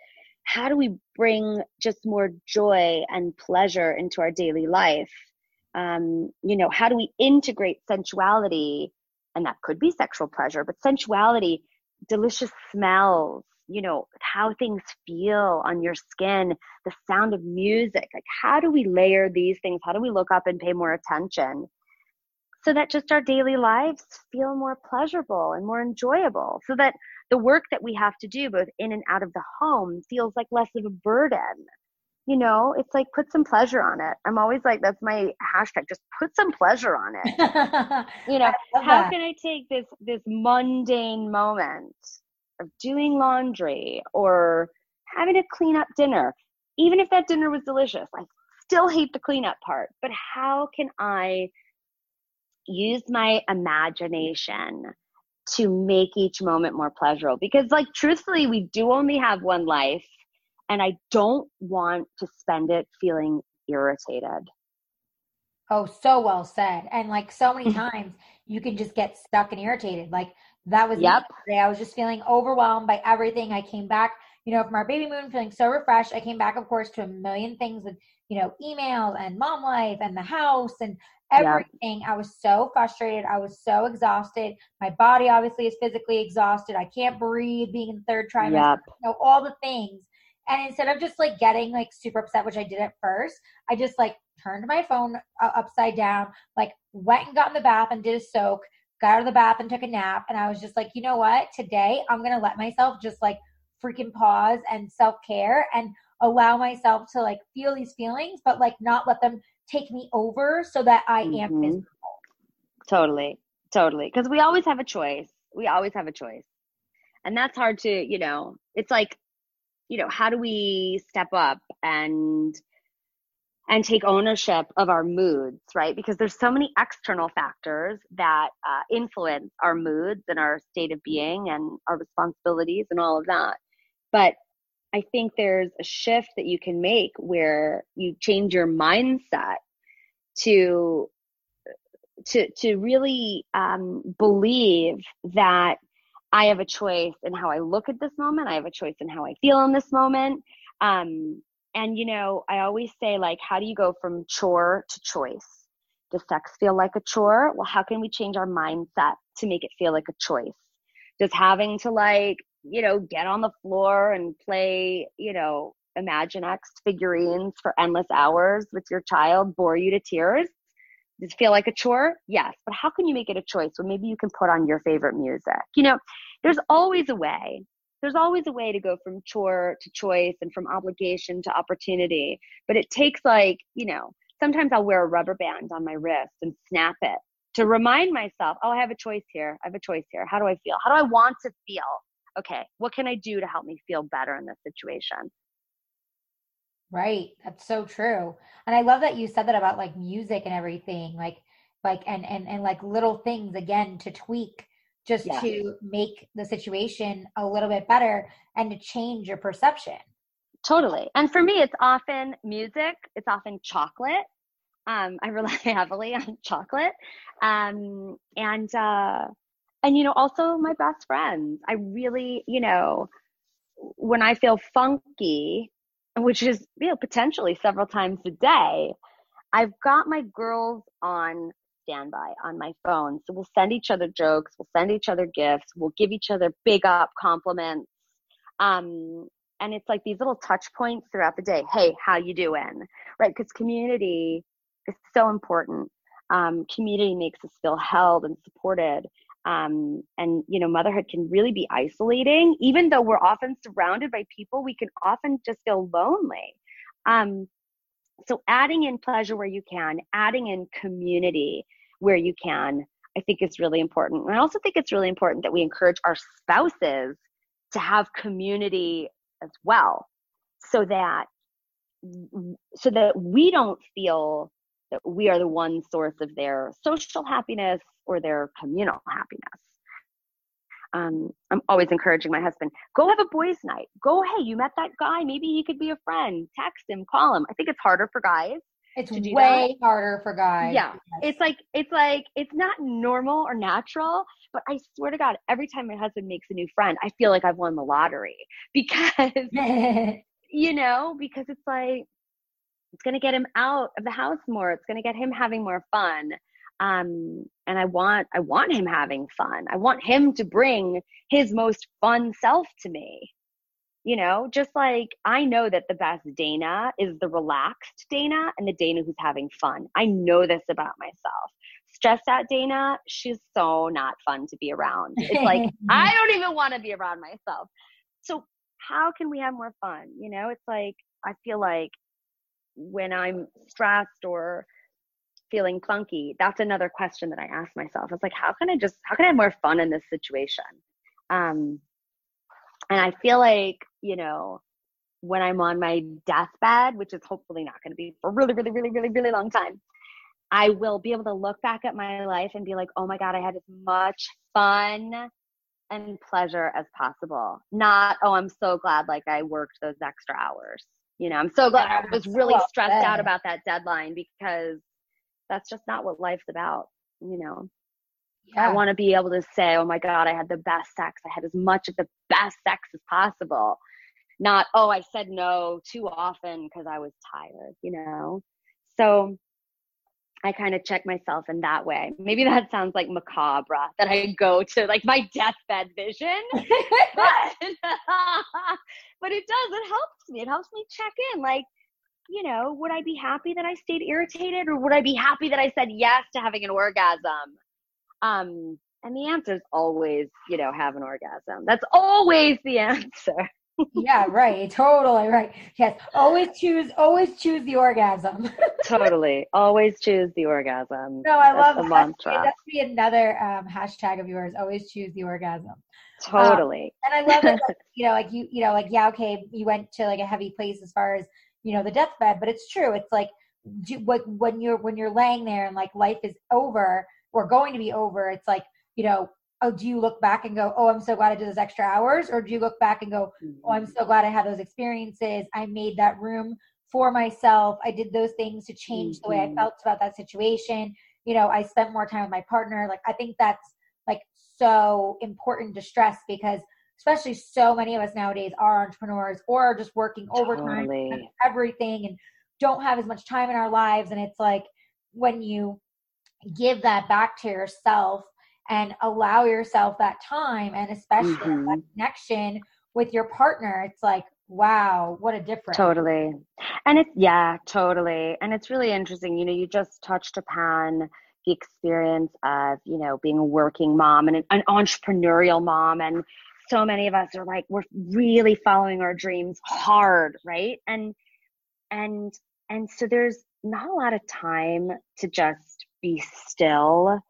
how do we bring just more joy and pleasure into our daily life? Um, you know, how do we integrate sensuality? And that could be sexual pleasure, but sensuality, delicious smells, you know how things feel on your skin the sound of music like how do we layer these things? How do we look up and pay more attention so that just our daily lives feel more pleasurable and more enjoyable so that the work that we have to do both in and out of the home feels like less of a burden? You know it's like put some pleasure on it. I'm always like that's my hashtag just put some pleasure on it. You know how that. can i take this this mundane moment of doing laundry or having to clean up dinner, even if that dinner was delicious, I still hate the cleanup part. But how can I use my imagination to make each moment more pleasurable? Because, like, truthfully, we do only have one life, and I don't want to spend it feeling irritated. Oh, so well said. And like so many times, you can just get stuck and irritated. Like that was yep. I was just feeling overwhelmed by everything. I came back, you know, from our baby moon feeling so refreshed. I came back, of course, to a million things with, you know, email and mom life and the house and everything. Yep. I was so frustrated. I was so exhausted. My body obviously is physically exhausted. I can't breathe being in the third trimester, yep. you know, all the things. And instead of just like getting like super upset, which I did at first, I just like turned my phone uh, upside down, like went and got in the bath and did a soak, got out of the bath and took a nap. And I was just like, you know what? Today I'm going to let myself just like freaking pause and self care and allow myself to like feel these feelings, but like not let them take me over so that I mm-hmm. am miserable. Totally. Totally. Because we always have a choice. We always have a choice. And that's hard to, you know, it's like, you know, how do we step up and and take ownership of our moods, right? Because there's so many external factors that uh, influence our moods and our state of being and our responsibilities and all of that. But I think there's a shift that you can make where you change your mindset to to to really um, believe that I have a choice in how I look at this moment. I have a choice in how I feel in this moment. Um, and, you know, I always say, like, how do you go from chore to choice? Does sex feel like a chore? Well, how can we change our mindset to make it feel like a choice? Does having to like you know, get on the floor and play, you know, Imaginext figurines for endless hours with your child bore you to tears? Does it feel like a chore? Yes. But how can you make it a choice? Well, maybe you can put on your favorite music. You know, there's always a way. There's always a way to go from chore to choice and from obligation to opportunity. But it takes like, you know, sometimes I'll wear a rubber band on my wrist and snap it to remind myself, oh, I have a choice here. I have a choice here. How do I feel? How do I want to feel? Okay, what can I do to help me feel better in this situation? Right. That's so true. And I love that you said that about like music and everything, like like and and and like little things again to tweak just yeah. to make the situation a little bit better and to change your perception. Totally. And for me it's often music, it's often chocolate. Um I rely heavily on chocolate. Um and uh and you know also my best friends. I really, you know, when I feel funky, which is you know potentially several times a day i've got my girls on standby on my phone. So we'll send each other jokes we'll send each other gifts we'll give each other big up compliments. Um, and it's like these little touch points throughout the day. Hey how you doing? Right? Because community is so important. Um, community makes us feel held and supported. Um, and you know motherhood can really be isolating. Even though we're often surrounded by people we can often just feel lonely. Um, so adding in pleasure where you can adding in community where you can i think is really important and i also think it's really important that we encourage our spouses to have community as well so that so that we don't feel that we are the one source of their social happiness or their communal happiness. Um, I'm always encouraging my husband, go have a boys' night. Go, hey, you met that guy. Maybe he could be a friend. Text him, call him. I think it's harder for guys. It's way that. harder for guys. Yeah. It's like, it's like, it's not normal or natural, but I swear to God, every time my husband makes a new friend, I feel like I've won the lottery because, you know, because it's like, it's going to get him out of the house more. It's going to get him having more fun um, and i want i want him having fun i want him to bring his most fun self to me you know just like i know that the best dana is the relaxed dana and the dana who's having fun. I know this about myself. Stressed out dana she's so not fun to be around. It's like i don't even want to be around myself. So how can we have more fun? You know it's like i feel like when i'm stressed or feeling funky that's another question that i ask myself. It's like how can i just how can i have more fun in this situation? Um and i feel like you know when i'm on my deathbed which is hopefully not going to be for really really really really really long time i will be able to look back at my life and be like oh my god i had as much fun and pleasure as possible. Not oh i'm so glad like i worked those extra hours. You know i'm so glad yeah, i was really stressed out about that deadline because that's just not what life's about, you know. Yeah. I want to be able to say, oh my God, I had the best sex. I had as much of the best sex as possible. Not, oh, I said no too often because I was tired, you know? So I kind of check myself in that way. Maybe that sounds like macabre that I go to like my deathbed vision, but, but it does. It helps me. It helps me check in. Like, you know, would I be happy that I stayed irritated or would I be happy that I said yes to having an orgasm? Um, and the answer is always, you know, have an orgasm. That's always the answer. yeah, right. Totally right. Yes. Always choose always choose the orgasm. totally. Always choose the orgasm. No, I That's love the that. mantra. That be another um, hashtag of yours. Always choose the orgasm. Totally. Um, and I love it. Like, you know, like you, you know, like yeah, okay, you went to like a heavy place as far as you know the deathbed but it's true it's like do, what, when you're when you're laying there and like life is over or going to be over it's like you know oh do you look back and go oh i'm so glad i did those extra hours or do you look back and go oh i'm so glad i had those experiences i made that room for myself i did those things to change mm-hmm. the way i mm-hmm. felt about that situation you know i spent more time with my partner like i think that's like so important to stress because especially so many of us nowadays are entrepreneurs or are just working overtime totally. everything and don't have as much time in our lives and it's like when you give that back to yourself and allow yourself that time and especially mm-hmm. that connection with your partner. It's like wow what a difference. Totally. And it's yeah totally. And it's really interesting. You know you just touched upon the experience of you know being a working mom and an, an entrepreneurial mom. And so many of us are like we're really following our dreams hard right? And and and so there's not a lot of time to just be still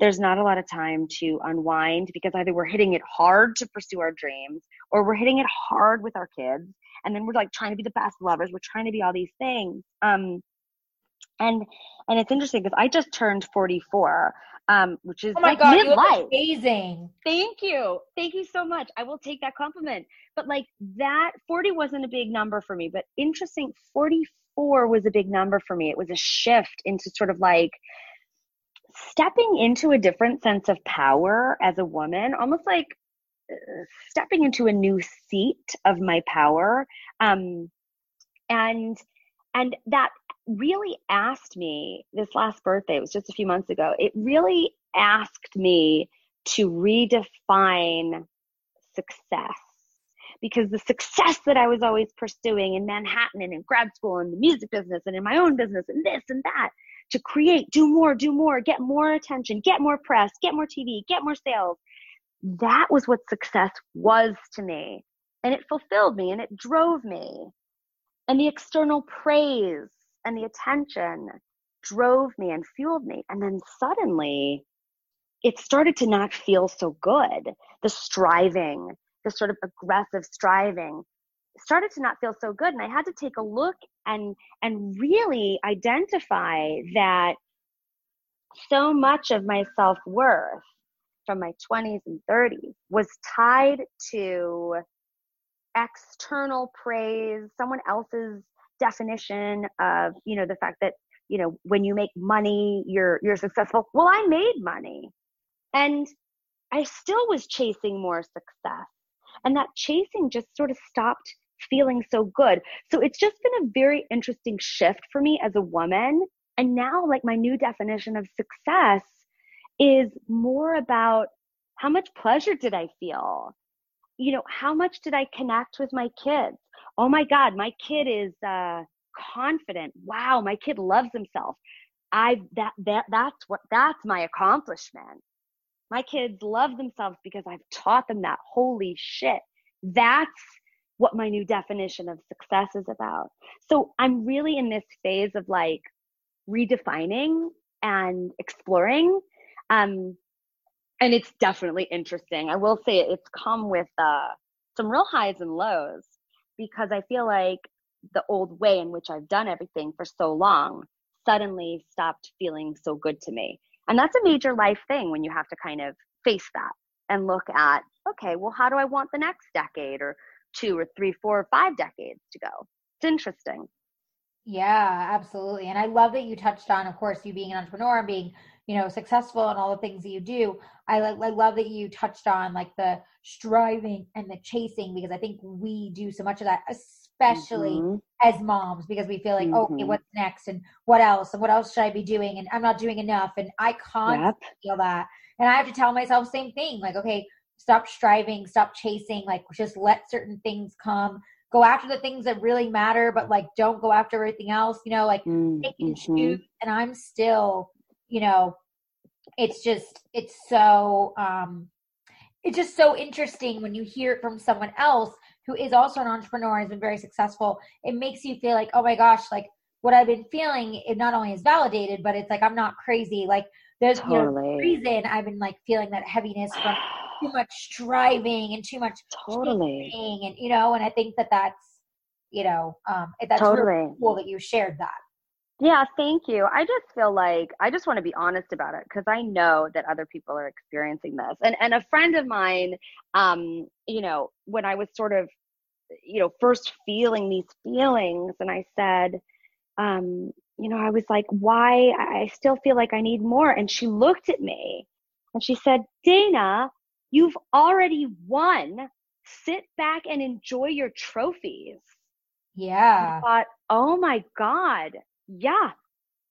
there's not a lot of time to unwind because either we're hitting it hard to pursue our dreams or we're hitting it hard with our kids. And then we're like trying to be the best lovers. We're trying to be all these things. Um and and it's interesting because i just turned 44 um which is oh my like god midlife. amazing. Thank you. Thank you so much. I will take that compliment. But like that 40 wasn't a big number for me but interesting 44 was a big number for me. It was a shift into sort of like stepping into a different sense of power as a woman, almost like uh, stepping into a new seat of my power. Um, and and that really asked me this last birthday, it was just a few months ago, it really asked me to redefine success because the success that I was always pursuing in Manhattan and in grad school and the music business and in my own business and this and that to create, do more, do more, get more attention, get more press, get more TV, get more sales. That was what success was to me. And it fulfilled me and it drove me. And the external praise and the attention drove me and fueled me. And then suddenly it started to not feel so good. The striving, the sort of aggressive striving started to not feel so good and i had to take a look and and really identify that so much of my self-worth from my 20s and 30s was tied to external praise someone else's definition of you know the fact that you know when you make money you're you're successful. Well i made money and i still was chasing more success and that chasing just sort of stopped feeling so good. So it's just been a very interesting shift for me as a woman. And now, like, my new definition of success is more about how much pleasure did I feel? You know, how much did I connect with my kids? Oh my God, my kid is uh, confident. Wow, my kid loves himself. I that that that's what that's my accomplishment. My kids love themselves because I've taught them that. Holy shit. That's what my new definition of success is about. So I'm really in this phase of like redefining and exploring. Um, and it's definitely interesting. I will say it's come with uh, some real highs and lows because I feel like the old way in which I've done everything for so long suddenly stopped feeling so good to me. And that's a major life thing when you have to kind of face that and look at, okay, well, how do I want the next decade? Or two or three, four or five decades to go. It's interesting. Yeah, absolutely. And I love that you touched on, of course, you being an entrepreneur and being, you know, successful and all the things that you do. I, I love that you touched on like the striving and the chasing because I think we do so much of that, especially mm-hmm. as moms, because we feel like, mm-hmm. okay, what's next and what else and what else should I be doing? And I'm not doing enough. And I constantly yep. feel that. And I have to tell myself same thing, like, okay, stop striving, stop chasing, like just let certain things come. Go after the things that really matter, but like don't go after everything else, you know, like mm, pick and mm-hmm. choose. And I'm still, you know, it's just it's so um it's just so interesting when you hear it from someone else who is also an entrepreneur and has been very successful. It makes you feel like, oh my gosh, like what I've been feeling, it not only is validated, but it's like I'm not crazy. Like there's totally. know, reason I've been like feeling that heaviness from too much striving and too much totally. and you know and i think that that's you know um that's totally. really cool that you shared that. Yeah thank you. I just feel like i just want to be honest about it because i know that other people are experiencing this. And and a friend of mine um you know when i was sort of you know first feeling these feelings and i said um you know i was like why i still feel like i need more. And she looked at me and she said dana You've already won. Sit back and enjoy your trophies. Yeah. I thought, oh my God. Yeah.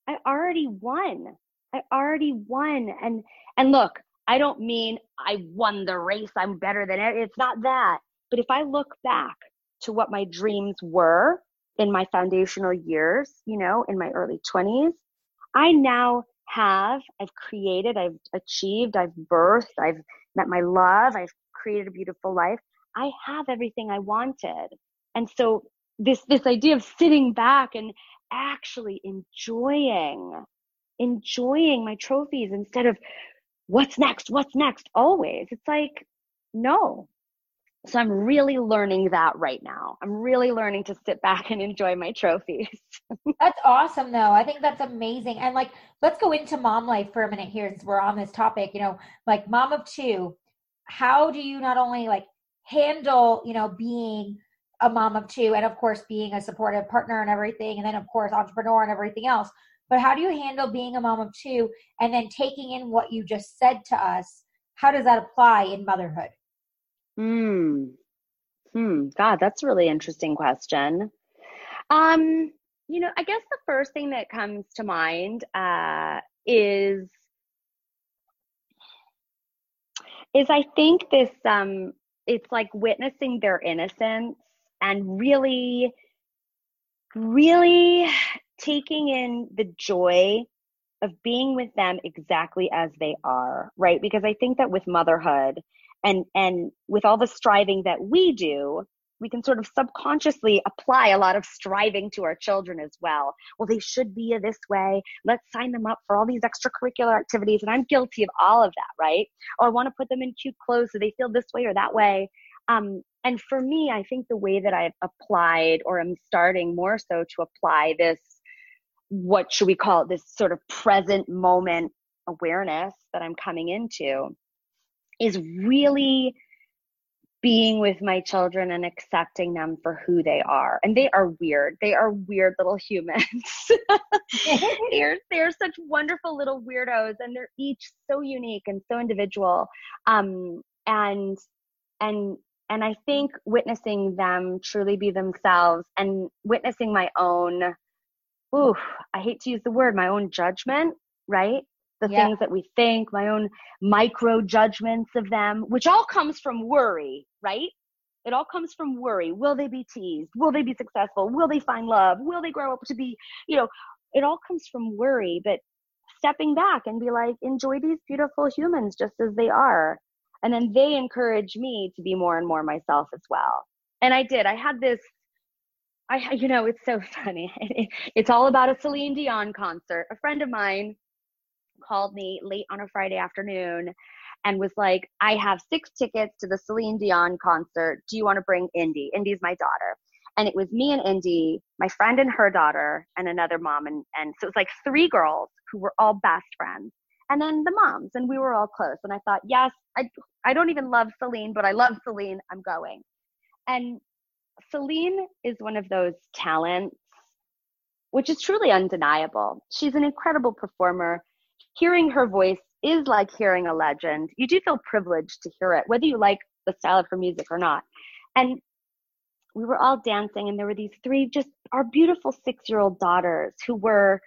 I already won. I already won. And and look, I don't mean I won the race, I'm better than it. It's not that. But if I look back to what my dreams were in my foundational years, you know, in my early 20s, I now have, I've created, I've achieved, I've birthed, I've met my love, I've created a beautiful life. I have everything I wanted. And so this this idea of sitting back and actually enjoying enjoying my trophies instead of what's next what's next always it's like no so i'm really learning that right now. I'm really learning to sit back and enjoy my trophies. That's awesome though. I think that's amazing. And like let's go into mom life for a minute here since we're on this topic you know like mom of two how do you not only like handle you know being a mom of two and of course being a supportive partner and everything and then of course entrepreneur and everything else but how do you handle being a mom of two and then taking in what you just said to us? How does that apply in motherhood hmm. Hmm. God that's a really interesting question. Um you know i guess the first thing that comes to mind uh is is i think this um it's like witnessing their innocence and really, really taking in the joy of being with them exactly as they are, right? Because I think that with motherhood and and with all the striving that we do, we can sort of subconsciously apply a lot of striving to our children as well. Well, they should be this way. Let's sign them up for all these extracurricular activities. And I'm guilty of all of that, right? Or I want to put them in cute clothes so they feel this way or that way. Um, and for me, I think the way that I've applied or am starting more so to apply this, what should we call it, this sort of present moment awareness that I'm coming into is really being with my children and accepting them for who they are. And they are weird. They are weird little humans. they're they're such wonderful little weirdos and they're each so unique and so individual. Um and and and I think witnessing them truly be themselves and witnessing my own, ooh, I hate to use the word, my own judgment, right? The yeah. things that we think, my own micro judgments of them, which all comes from worry, right? It all comes from worry. Will they be teased? Will they be successful? Will they find love? Will they grow up to be, you know, it all comes from worry. But stepping back and be like, enjoy these beautiful humans just as they are and then they encourage me to be more and more myself as well and i did i had this i you know it's so funny it's all about a celine dion concert a friend of mine called me late on a friday afternoon and was like i have six tickets to the celine dion concert. Do you want to bring indy? Indy's my daughter. And it was me and indy my friend and her daughter and another mom and, and so it was like three girls who were all best friends and then the moms and we were all close. And i thought yes i i don't even love celine but i love celine. I'm going. And celine is one of those talents which is truly undeniable. She's an incredible performer hearing her voice is like hearing a legend you do feel privileged to hear it whether you like the style of her music or not and we were all dancing and there were these three just our beautiful six year old daughters who were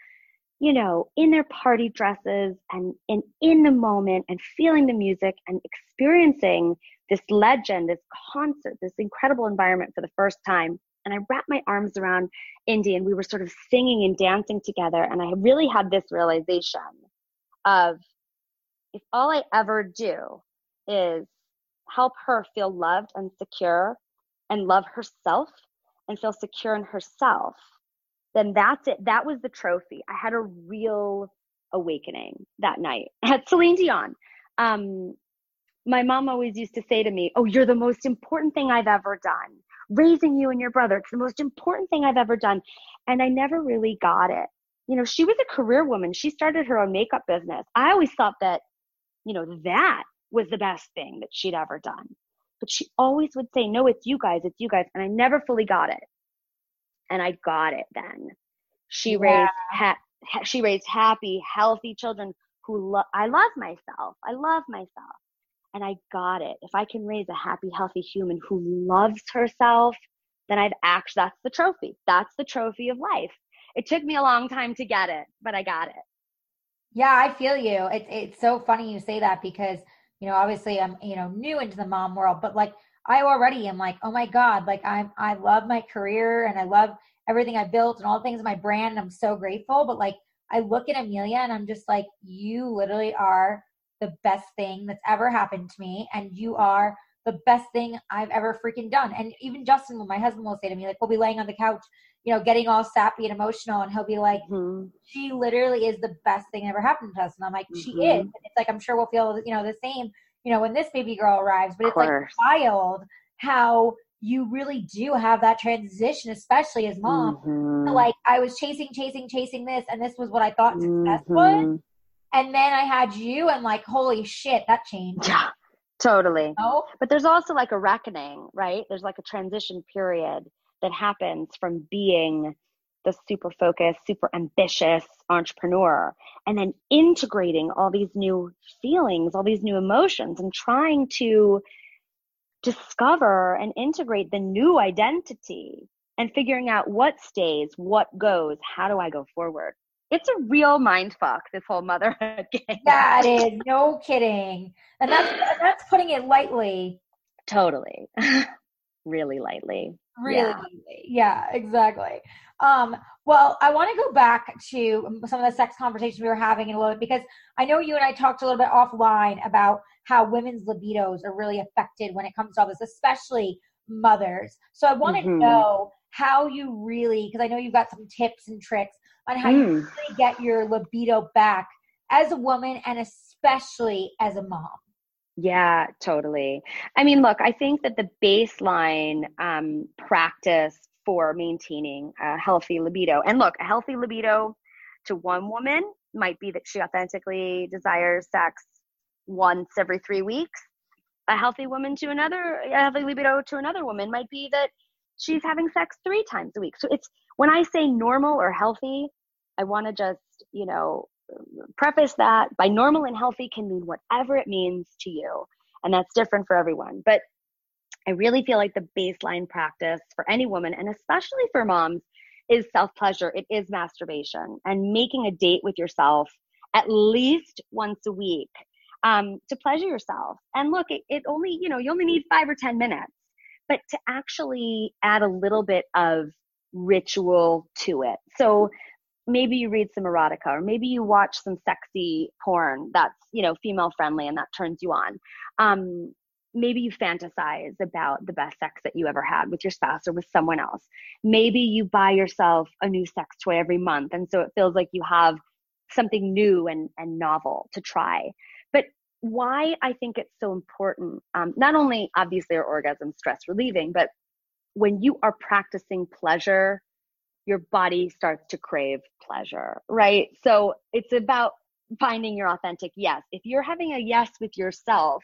you know, in their party dresses and, and in the moment and feeling the music and experiencing this legend, this concert, this incredible environment for the first time. And I wrapped my arms around Indy and we were sort of singing and dancing together. And I really had this realization of if all I ever do is help her feel loved and secure and love herself and feel secure in herself, then that's it. That was the trophy. I had a real awakening that night at Celine Dion. Um, my mom always used to say to me, Oh, you're the most important thing I've ever done. Raising you and your brother, it's the most important thing I've ever done. And I never really got it. You know, she was a career woman. She started her own makeup business. I always thought that, you know, that was the best thing that she'd ever done. But she always would say, No, it's you guys, it's you guys. And I never fully got it and I got it then. She yeah. raised ha- ha- she raised happy, healthy children who love. I love myself. I love myself, and I got it. If I can raise a happy, healthy human who loves herself, then I've actually that's the trophy. That's the trophy of life. It took me a long time to get it, but I got it. Yeah, I feel you. It's it's so funny you say that because you know obviously I'm you know new into the mom world, but like I already am like oh my god, like I'm I love my career and I love everything I built and all the things in my brand. And I'm so grateful, but like I look at Amelia and I'm just like you literally are the best thing that's ever happened to me, and you are the best thing I've ever freaking done. And even Justin, my husband will say to me, like, we'll be laying on the couch, you know, getting all sappy and emotional, and he'll be like, mm-hmm. she literally is the best thing ever happened to us. And I'm like, mm-hmm. she is. And it's like, I'm sure we'll feel, you know, the same, you know, when this baby girl arrives. But it's like wild how you really do have that transition, especially as mom. Mm-hmm. like, I was chasing, chasing, chasing this, and this was what I thought success was. Mm-hmm. And then I had you, and like, holy shit, that changed. Yeah Totally. Oh. But there's also like a reckoning, right? There's like a transition period that happens from being the super focused, super ambitious entrepreneur and then integrating all these new feelings, all these new emotions and trying to discover and integrate the new identity and figuring out what stays, what goes, how do I go forward? it's a real mind fuck this whole motherhood game. That is no kidding, and that's that's putting it lightly. Totally, really lightly. Really, yeah. Lightly. yeah, exactly. Um, well, I want to go back to some of the sex conversations we were having in a little bit because I know you and I talked a little bit offline about how women's libidos are really affected when it comes to all this, especially mothers. So I want mm-hmm. to know how you really, because I know you've got some tips and tricks on how mm. you really get your libido back as a woman and especially as a mom. Yeah, totally. I mean, look, I think that the baseline um, practice for maintaining a healthy libido, and look, a healthy libido to one woman might be that she authentically desires sex once every three weeks. A healthy woman to another, a healthy libido to another woman might be that she's having sex three times a week. So it's when I say normal or healthy, I want to just, you know, preface that by normal and healthy can mean whatever it means to you. And that's different for everyone. But I really feel like the baseline practice for any woman, and especially for moms, is self pleasure. It is masturbation and making a date with yourself at least once a week um, to pleasure yourself. And look, it, it only, you know, you only need five or 10 minutes, but to actually add a little bit of ritual to it. So maybe you read some erotica or maybe you watch some sexy porn that's you know female friendly and that turns you on. Um, maybe you fantasize about the best sex that you ever had with your spouse or with someone else. Maybe you buy yourself a new sex toy every month and so it feels like you have something new and, and novel to try. But why i think it's so important um, not only obviously are orgasms stress relieving but when you are practicing pleasure your body starts to crave pleasure, right? So it's about finding your authentic yes. If you're having a yes with yourself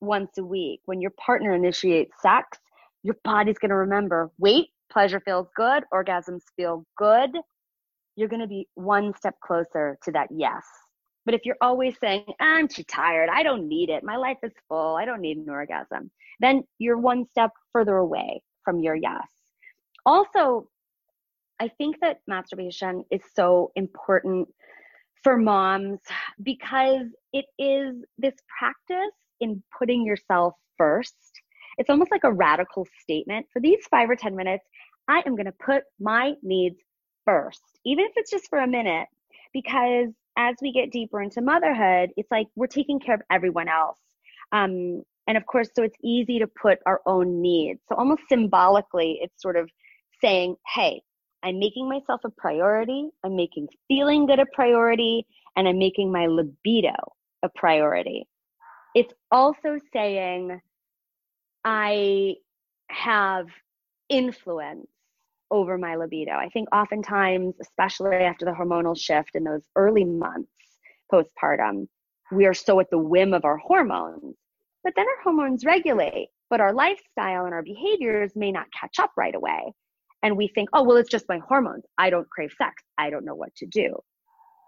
once a week, when your partner initiates sex, your body's going to remember wait, pleasure feels good, orgasms feel good. You're going to be one step closer to that yes. But if you're always saying, I'm too tired, I don't need it, my life is full, I don't need an orgasm, then you're one step further away from your yes. Also, I think that masturbation is so important for moms because it is this practice in putting yourself first. It's almost like a radical statement. For these five or 10 minutes, I am going to put my needs first, even if it's just for a minute, because as we get deeper into motherhood, it's like we're taking care of everyone else. Um, and of course, so it's easy to put our own needs. So almost symbolically, it's sort of saying, hey, I'm making myself a priority. I'm making feeling good a priority. And I'm making my libido a priority. It's also saying I have influence over my libido. I think oftentimes, especially after the hormonal shift in those early months postpartum, we are so at the whim of our hormones. But then our hormones regulate, but our lifestyle and our behaviors may not catch up right away and we think, oh, well, it's just my hormones. I don't crave sex. I don't know what to do.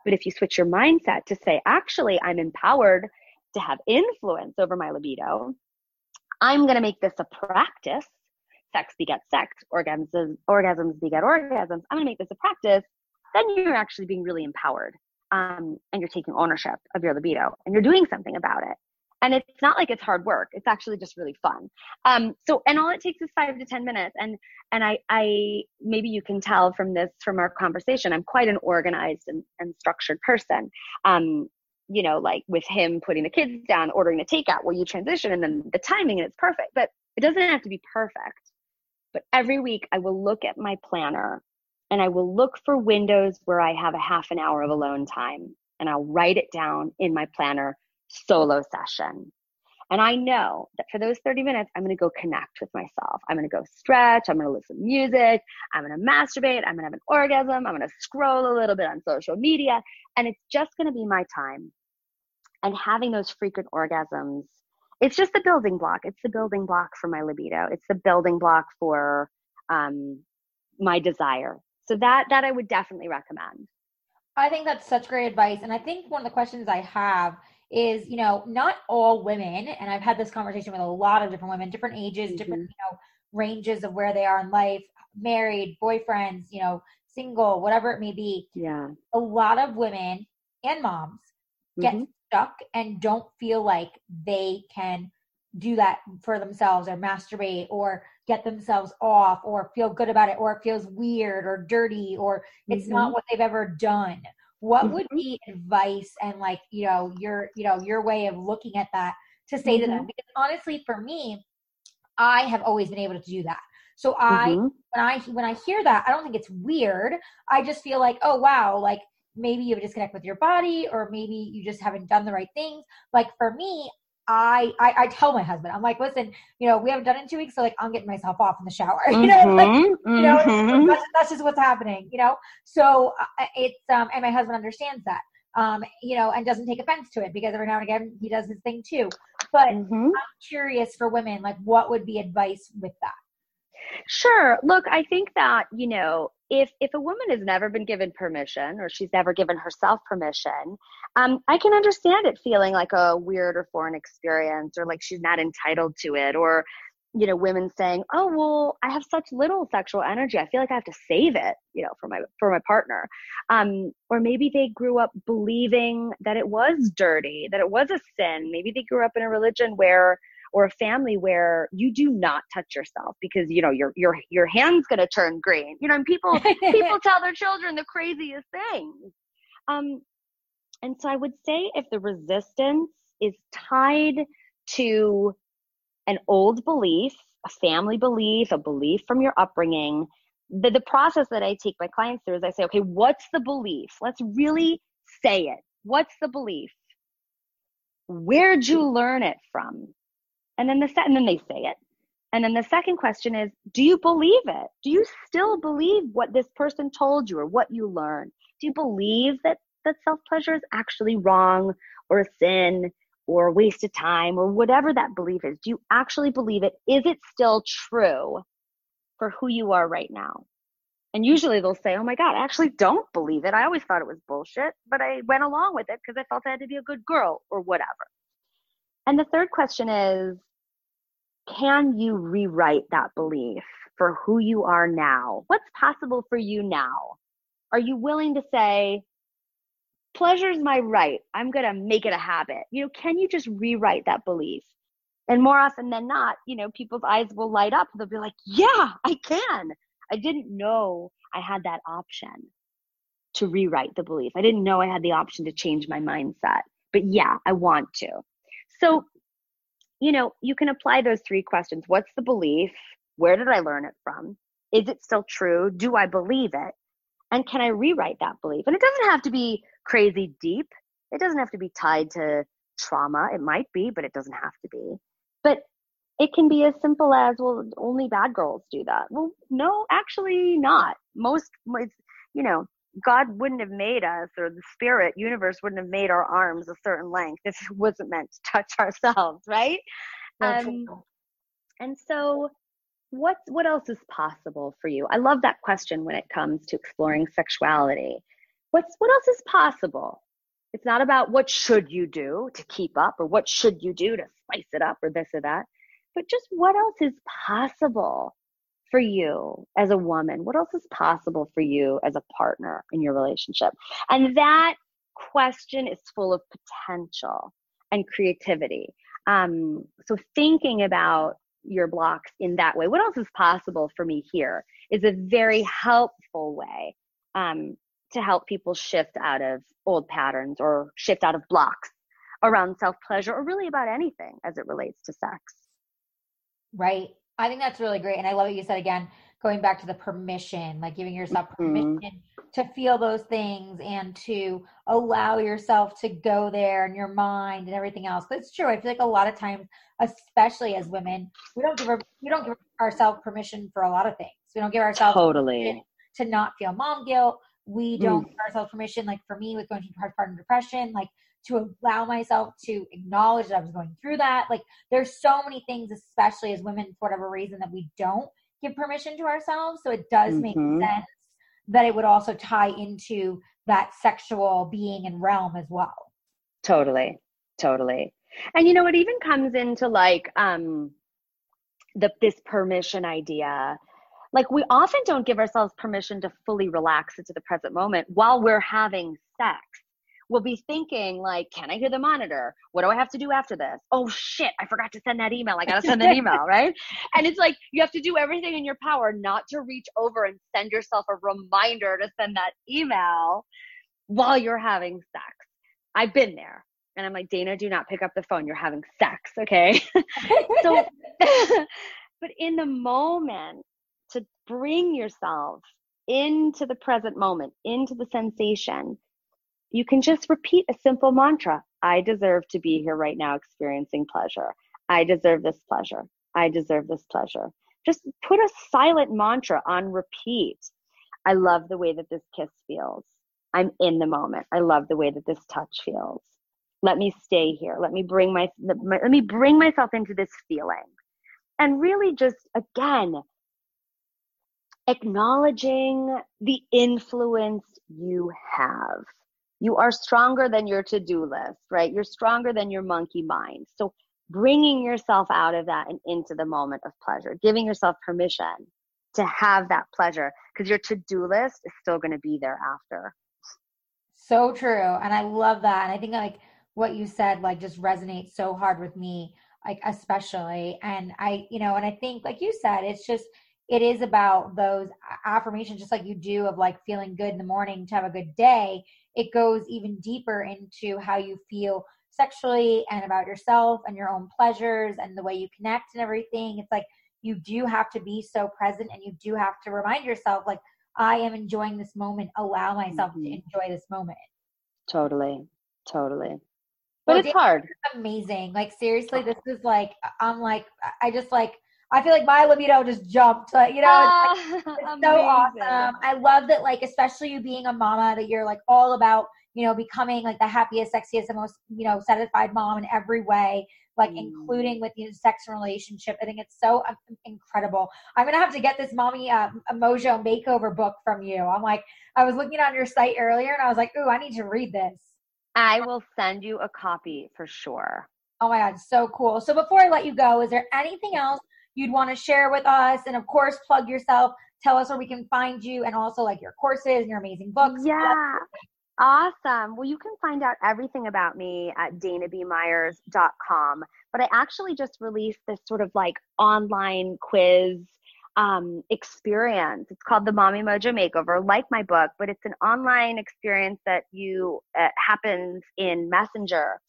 But if you switch your mindset to say, actually, I'm empowered to have influence over my libido, I'm going to make this a practice. Sex begets sex, orgasms, orgasms beget orgasms. I'm going to make this a practice. Then you're actually being really empowered. um, and you're taking ownership of your libido and you're doing something about it and it's not like it's hard work. It's actually just really fun. Um, so and all it takes is five to ten minutes. And and i i maybe you can tell from this from our conversation i'm quite an organized and, and structured person. Um, you know like with him putting the kids down ordering the takeout where you transition and then the timing and it's perfect. But it doesn't have to be perfect. But every week i will look at my planner and i will look for windows where i have a half an hour of alone time. And i'll write it down in my planner solo session. And I know that for those 30 minutes, I'm going to go connect with myself. I'm going to go stretch. I'm going to listen to music. I'm going to masturbate. I'm going to have an orgasm. I'm going to scroll a little bit on social media. And it's just going to be my time. And having those frequent orgasms, it's just the building block. It's the building block for my libido. It's the building block for um, my desire. So that that I would definitely recommend. I think that's such great advice. And I think one of the questions I have is you know not all women and i've had this conversation with a lot of different women different ages mm-hmm. different you know ranges of where they are in life married boyfriends you know single whatever it may be yeah a lot of women and moms get mm-hmm. stuck and don't feel like they can do that for themselves or masturbate or get themselves off or feel good about it or it feels weird or dirty or it's mm-hmm. not what they've ever done what would mm-hmm. be advice and like you know your you know your way of looking at that to say mm-hmm. to them mm-hmm. because honestly for me i have always been able to do that so i mm-hmm. when i when i hear that i don't think it's weird i just feel like oh wow like maybe you have a disconnect with your body or maybe you just haven't done the right things like for me I, I, I tell my husband, I'm like, listen, you know, we haven't done it in two weeks, so like I'm getting myself off in the shower. You know, mm-hmm, like, mm-hmm. you know, mm-hmm. that's, that's, just what's happening. You know, so uh, it's um, and my husband understands that. Um, you know, and doesn't take offense to it because every now and again he does his thing too. But mm-hmm. I'm curious for women, like, what would be advice with that? Sure. Look, I think that, you know, if if a woman has never been given permission or she's never given herself permission, um, I can understand it feeling like a weird or foreign experience or like she's not entitled to it or you know women saying oh well i have such little sexual energy. I feel like i have to save it you know for my for my partner. Um or maybe they grew up believing that it was dirty that it was a sin. Maybe they grew up in a religion where or a family where you do not touch yourself because you know your your your hand's going to turn green you know and people people tell their children the craziest things. Um and so i would say if the resistance is tied to an old belief a family belief a belief from your upbringing the, the process that i take my clients through is i say okay what's the belief? Let's really say it. What's the belief? Where'd you learn it from and then the set, and then they say it. And then the second question is, do you believe it? Do you still believe what this person told you or what you learned? Do you believe that that self pleasure is actually wrong or a sin or a waste of time or whatever that belief is? Do you actually believe it? Is it still true for who you are right now? And usually they'll say, Oh my God, I actually don't believe it. I always thought it was bullshit, but I went along with it because I felt I had to be a good girl or whatever. And the third question is can you rewrite that belief for who you are now? What's possible for you now? Are you willing to say, pleasure is my right. I'm going to make it a habit. You know, can you just rewrite that belief? And more often than not, you know, people's eyes will light up. They'll be like, yeah, I can. I didn't know I had that option to rewrite the belief. I didn't know I had the option to change my mindset. But yeah, I want to. So, you know, you can apply those three questions. What's the belief? Where did I learn it from? Is it still true? Do I believe it? And can I rewrite that belief? And it doesn't have to be crazy deep. It doesn't have to be tied to trauma. It might be, but it doesn't have to be. But it can be as simple as, well, only bad girls do that. Well, no, actually not. Most, you know, God wouldn't have made us, or the spirit universe wouldn't have made our arms a certain length if it wasn't meant to touch ourselves, right? Um, and so, what what else is possible for you? I love that question when it comes to exploring sexuality. What's what else is possible? It's not about what should you do to keep up, or what should you do to spice it up, or this or that, but just what else is possible for you as a woman? What else is possible for you as a partner in your relationship? And that question is full of potential and creativity. Um, so thinking about your blocks in that way, what else is possible for me here is a very helpful way um, to help people shift out of old patterns or shift out of blocks around self pleasure or really about anything as it relates to sex. Right. I think that's really great. And I love what you said again, going back to the permission, like giving yourself mm-hmm. permission mm-hmm. to feel those things and to allow yourself to go there in your mind and everything else. But it's true. I feel like a lot of times, especially as women, we don't give our, we don't give ourselves permission for a lot of things. We don't give ourselves totally to not feel mom guilt. We don't mm. give ourselves permission, like for me with going through postpartum depression, like to allow myself to acknowledge that I was going through that. Like there's so many things, especially as women, for whatever reason, that we don't give permission to ourselves. So it does mm-hmm. make sense that it would also tie into that sexual being and realm as well. Totally. Totally. And you know, it even comes into like um the this permission idea. Like we often don't give ourselves permission to fully relax into the present moment while we're having sex will be thinking like, can I hear the monitor? What do I have to do after this? Oh shit, I forgot to send that email. I got to send that email, right? And it's like you have to do everything in your power not to reach over and send yourself a reminder to send that email while you're having sex. I've been there. And I'm like, Dana, do not pick up the phone. You're having sex, okay? so but in the moment to bring yourself into the present moment, into the sensation, you can just repeat a simple mantra I deserve to be here right now experiencing pleasure. I deserve this pleasure. I deserve this pleasure. Just put a silent mantra on repeat. I love the way that this kiss feels. I'm in the moment. I love the way that this touch feels. Let me stay here. Let me bring my let me bring myself into this feeling. And really just again acknowledging the influence you have you are stronger than your to-do list right? You're stronger than your monkey mind. So bringing yourself out of that and into the moment of pleasure giving yourself permission to have that pleasure because your to-do list is still going to be there after. So true and i love that and i think like what you said like just resonates so hard with me like especially and i you know and i think like you said it's just it is about those affirmations just like you do of like feeling good in the morning to have a good day it goes even deeper into how you feel sexually and about yourself and your own pleasures and the way you connect and everything. It's like you do have to be so present and you do have to remind yourself, like, I am enjoying this moment. Allow myself mm-hmm. to enjoy this moment. Totally. Totally. But well, it's hard. Amazing. Like seriously, this is like I'm like I just like I feel like my libido just jumped. Like, you know, it's, like, it's so awesome. I love that, like, especially you being a mama, that you're like all about, you know, becoming like the happiest, sexiest, and most, you know, satisfied mom in every way, like, mm. including with you know, sex and relationship. I think it's so um, incredible. I'm gonna have to get this mommy uh, Mojo makeover book from you. I'm like, I was looking on your site earlier, and I was like, ooh, I need to read this. I will send you a copy for sure. Oh my God, so cool. So before I let you go, is there anything else you'd want to share with us. And of course, plug yourself. Tell us where we can find you and also like your courses and your amazing books. Yeah. Awesome. Well, you can find out everything about me at danabmyers.com. But I actually just released this sort of like online quiz um, experience. It's called the Mommy Mojo Makeover, like my book, but it's an online experience that you uh, happens in Messenger,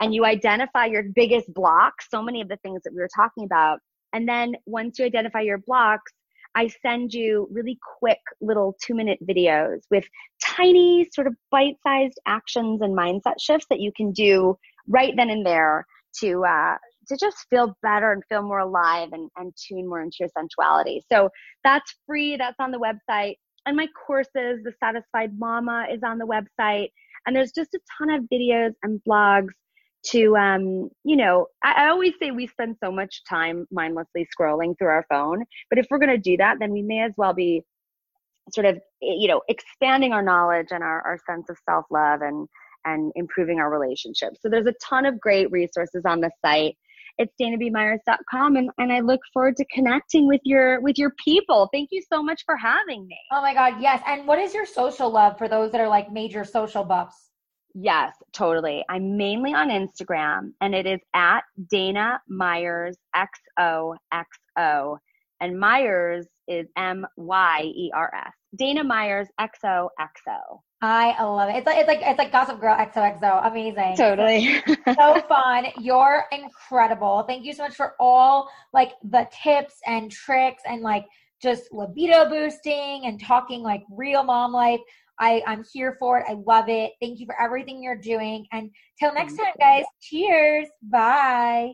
and you identify your biggest blocks. So many of the things that we were talking about, and then once you identify your blocks, I send you really quick little two minute videos with tiny sort of bite sized actions and mindset shifts that you can do right then and there to, uh, to just feel better and feel more alive and, and tune more into your sensuality. So that's free. That's on the website. And my courses, The Satisfied Mama, is on the website. And there's just a ton of videos and blogs to um, you know I, I, always say we spend so much time mindlessly scrolling through our phone but if we're going to do that then we may as well be sort of eh, you know expanding our knowledge and our, our sense of self-love and and improving our relationships. So there's a ton of great resources on the site. It's danabmyers.com and, and i look forward to connecting with your with your people. Thank you so much for having me. Oh my god yes. And what is your social love for those that are like major social buffs Yes, totally. I'm mainly on Instagram and it is at Dana Myers XOXO. And Myers is M Y E R S. Dana Myers XOXO. I love it. It's like it's like it's like Gossip Girl XOXO. Amazing. Totally. so fun. You're incredible. Thank you so much for all like the tips and tricks and like just libido boosting and talking like real mom life. I, I'm here for it. I love it. Thank you for everything you're doing. And till next time, guys, cheers. Bye.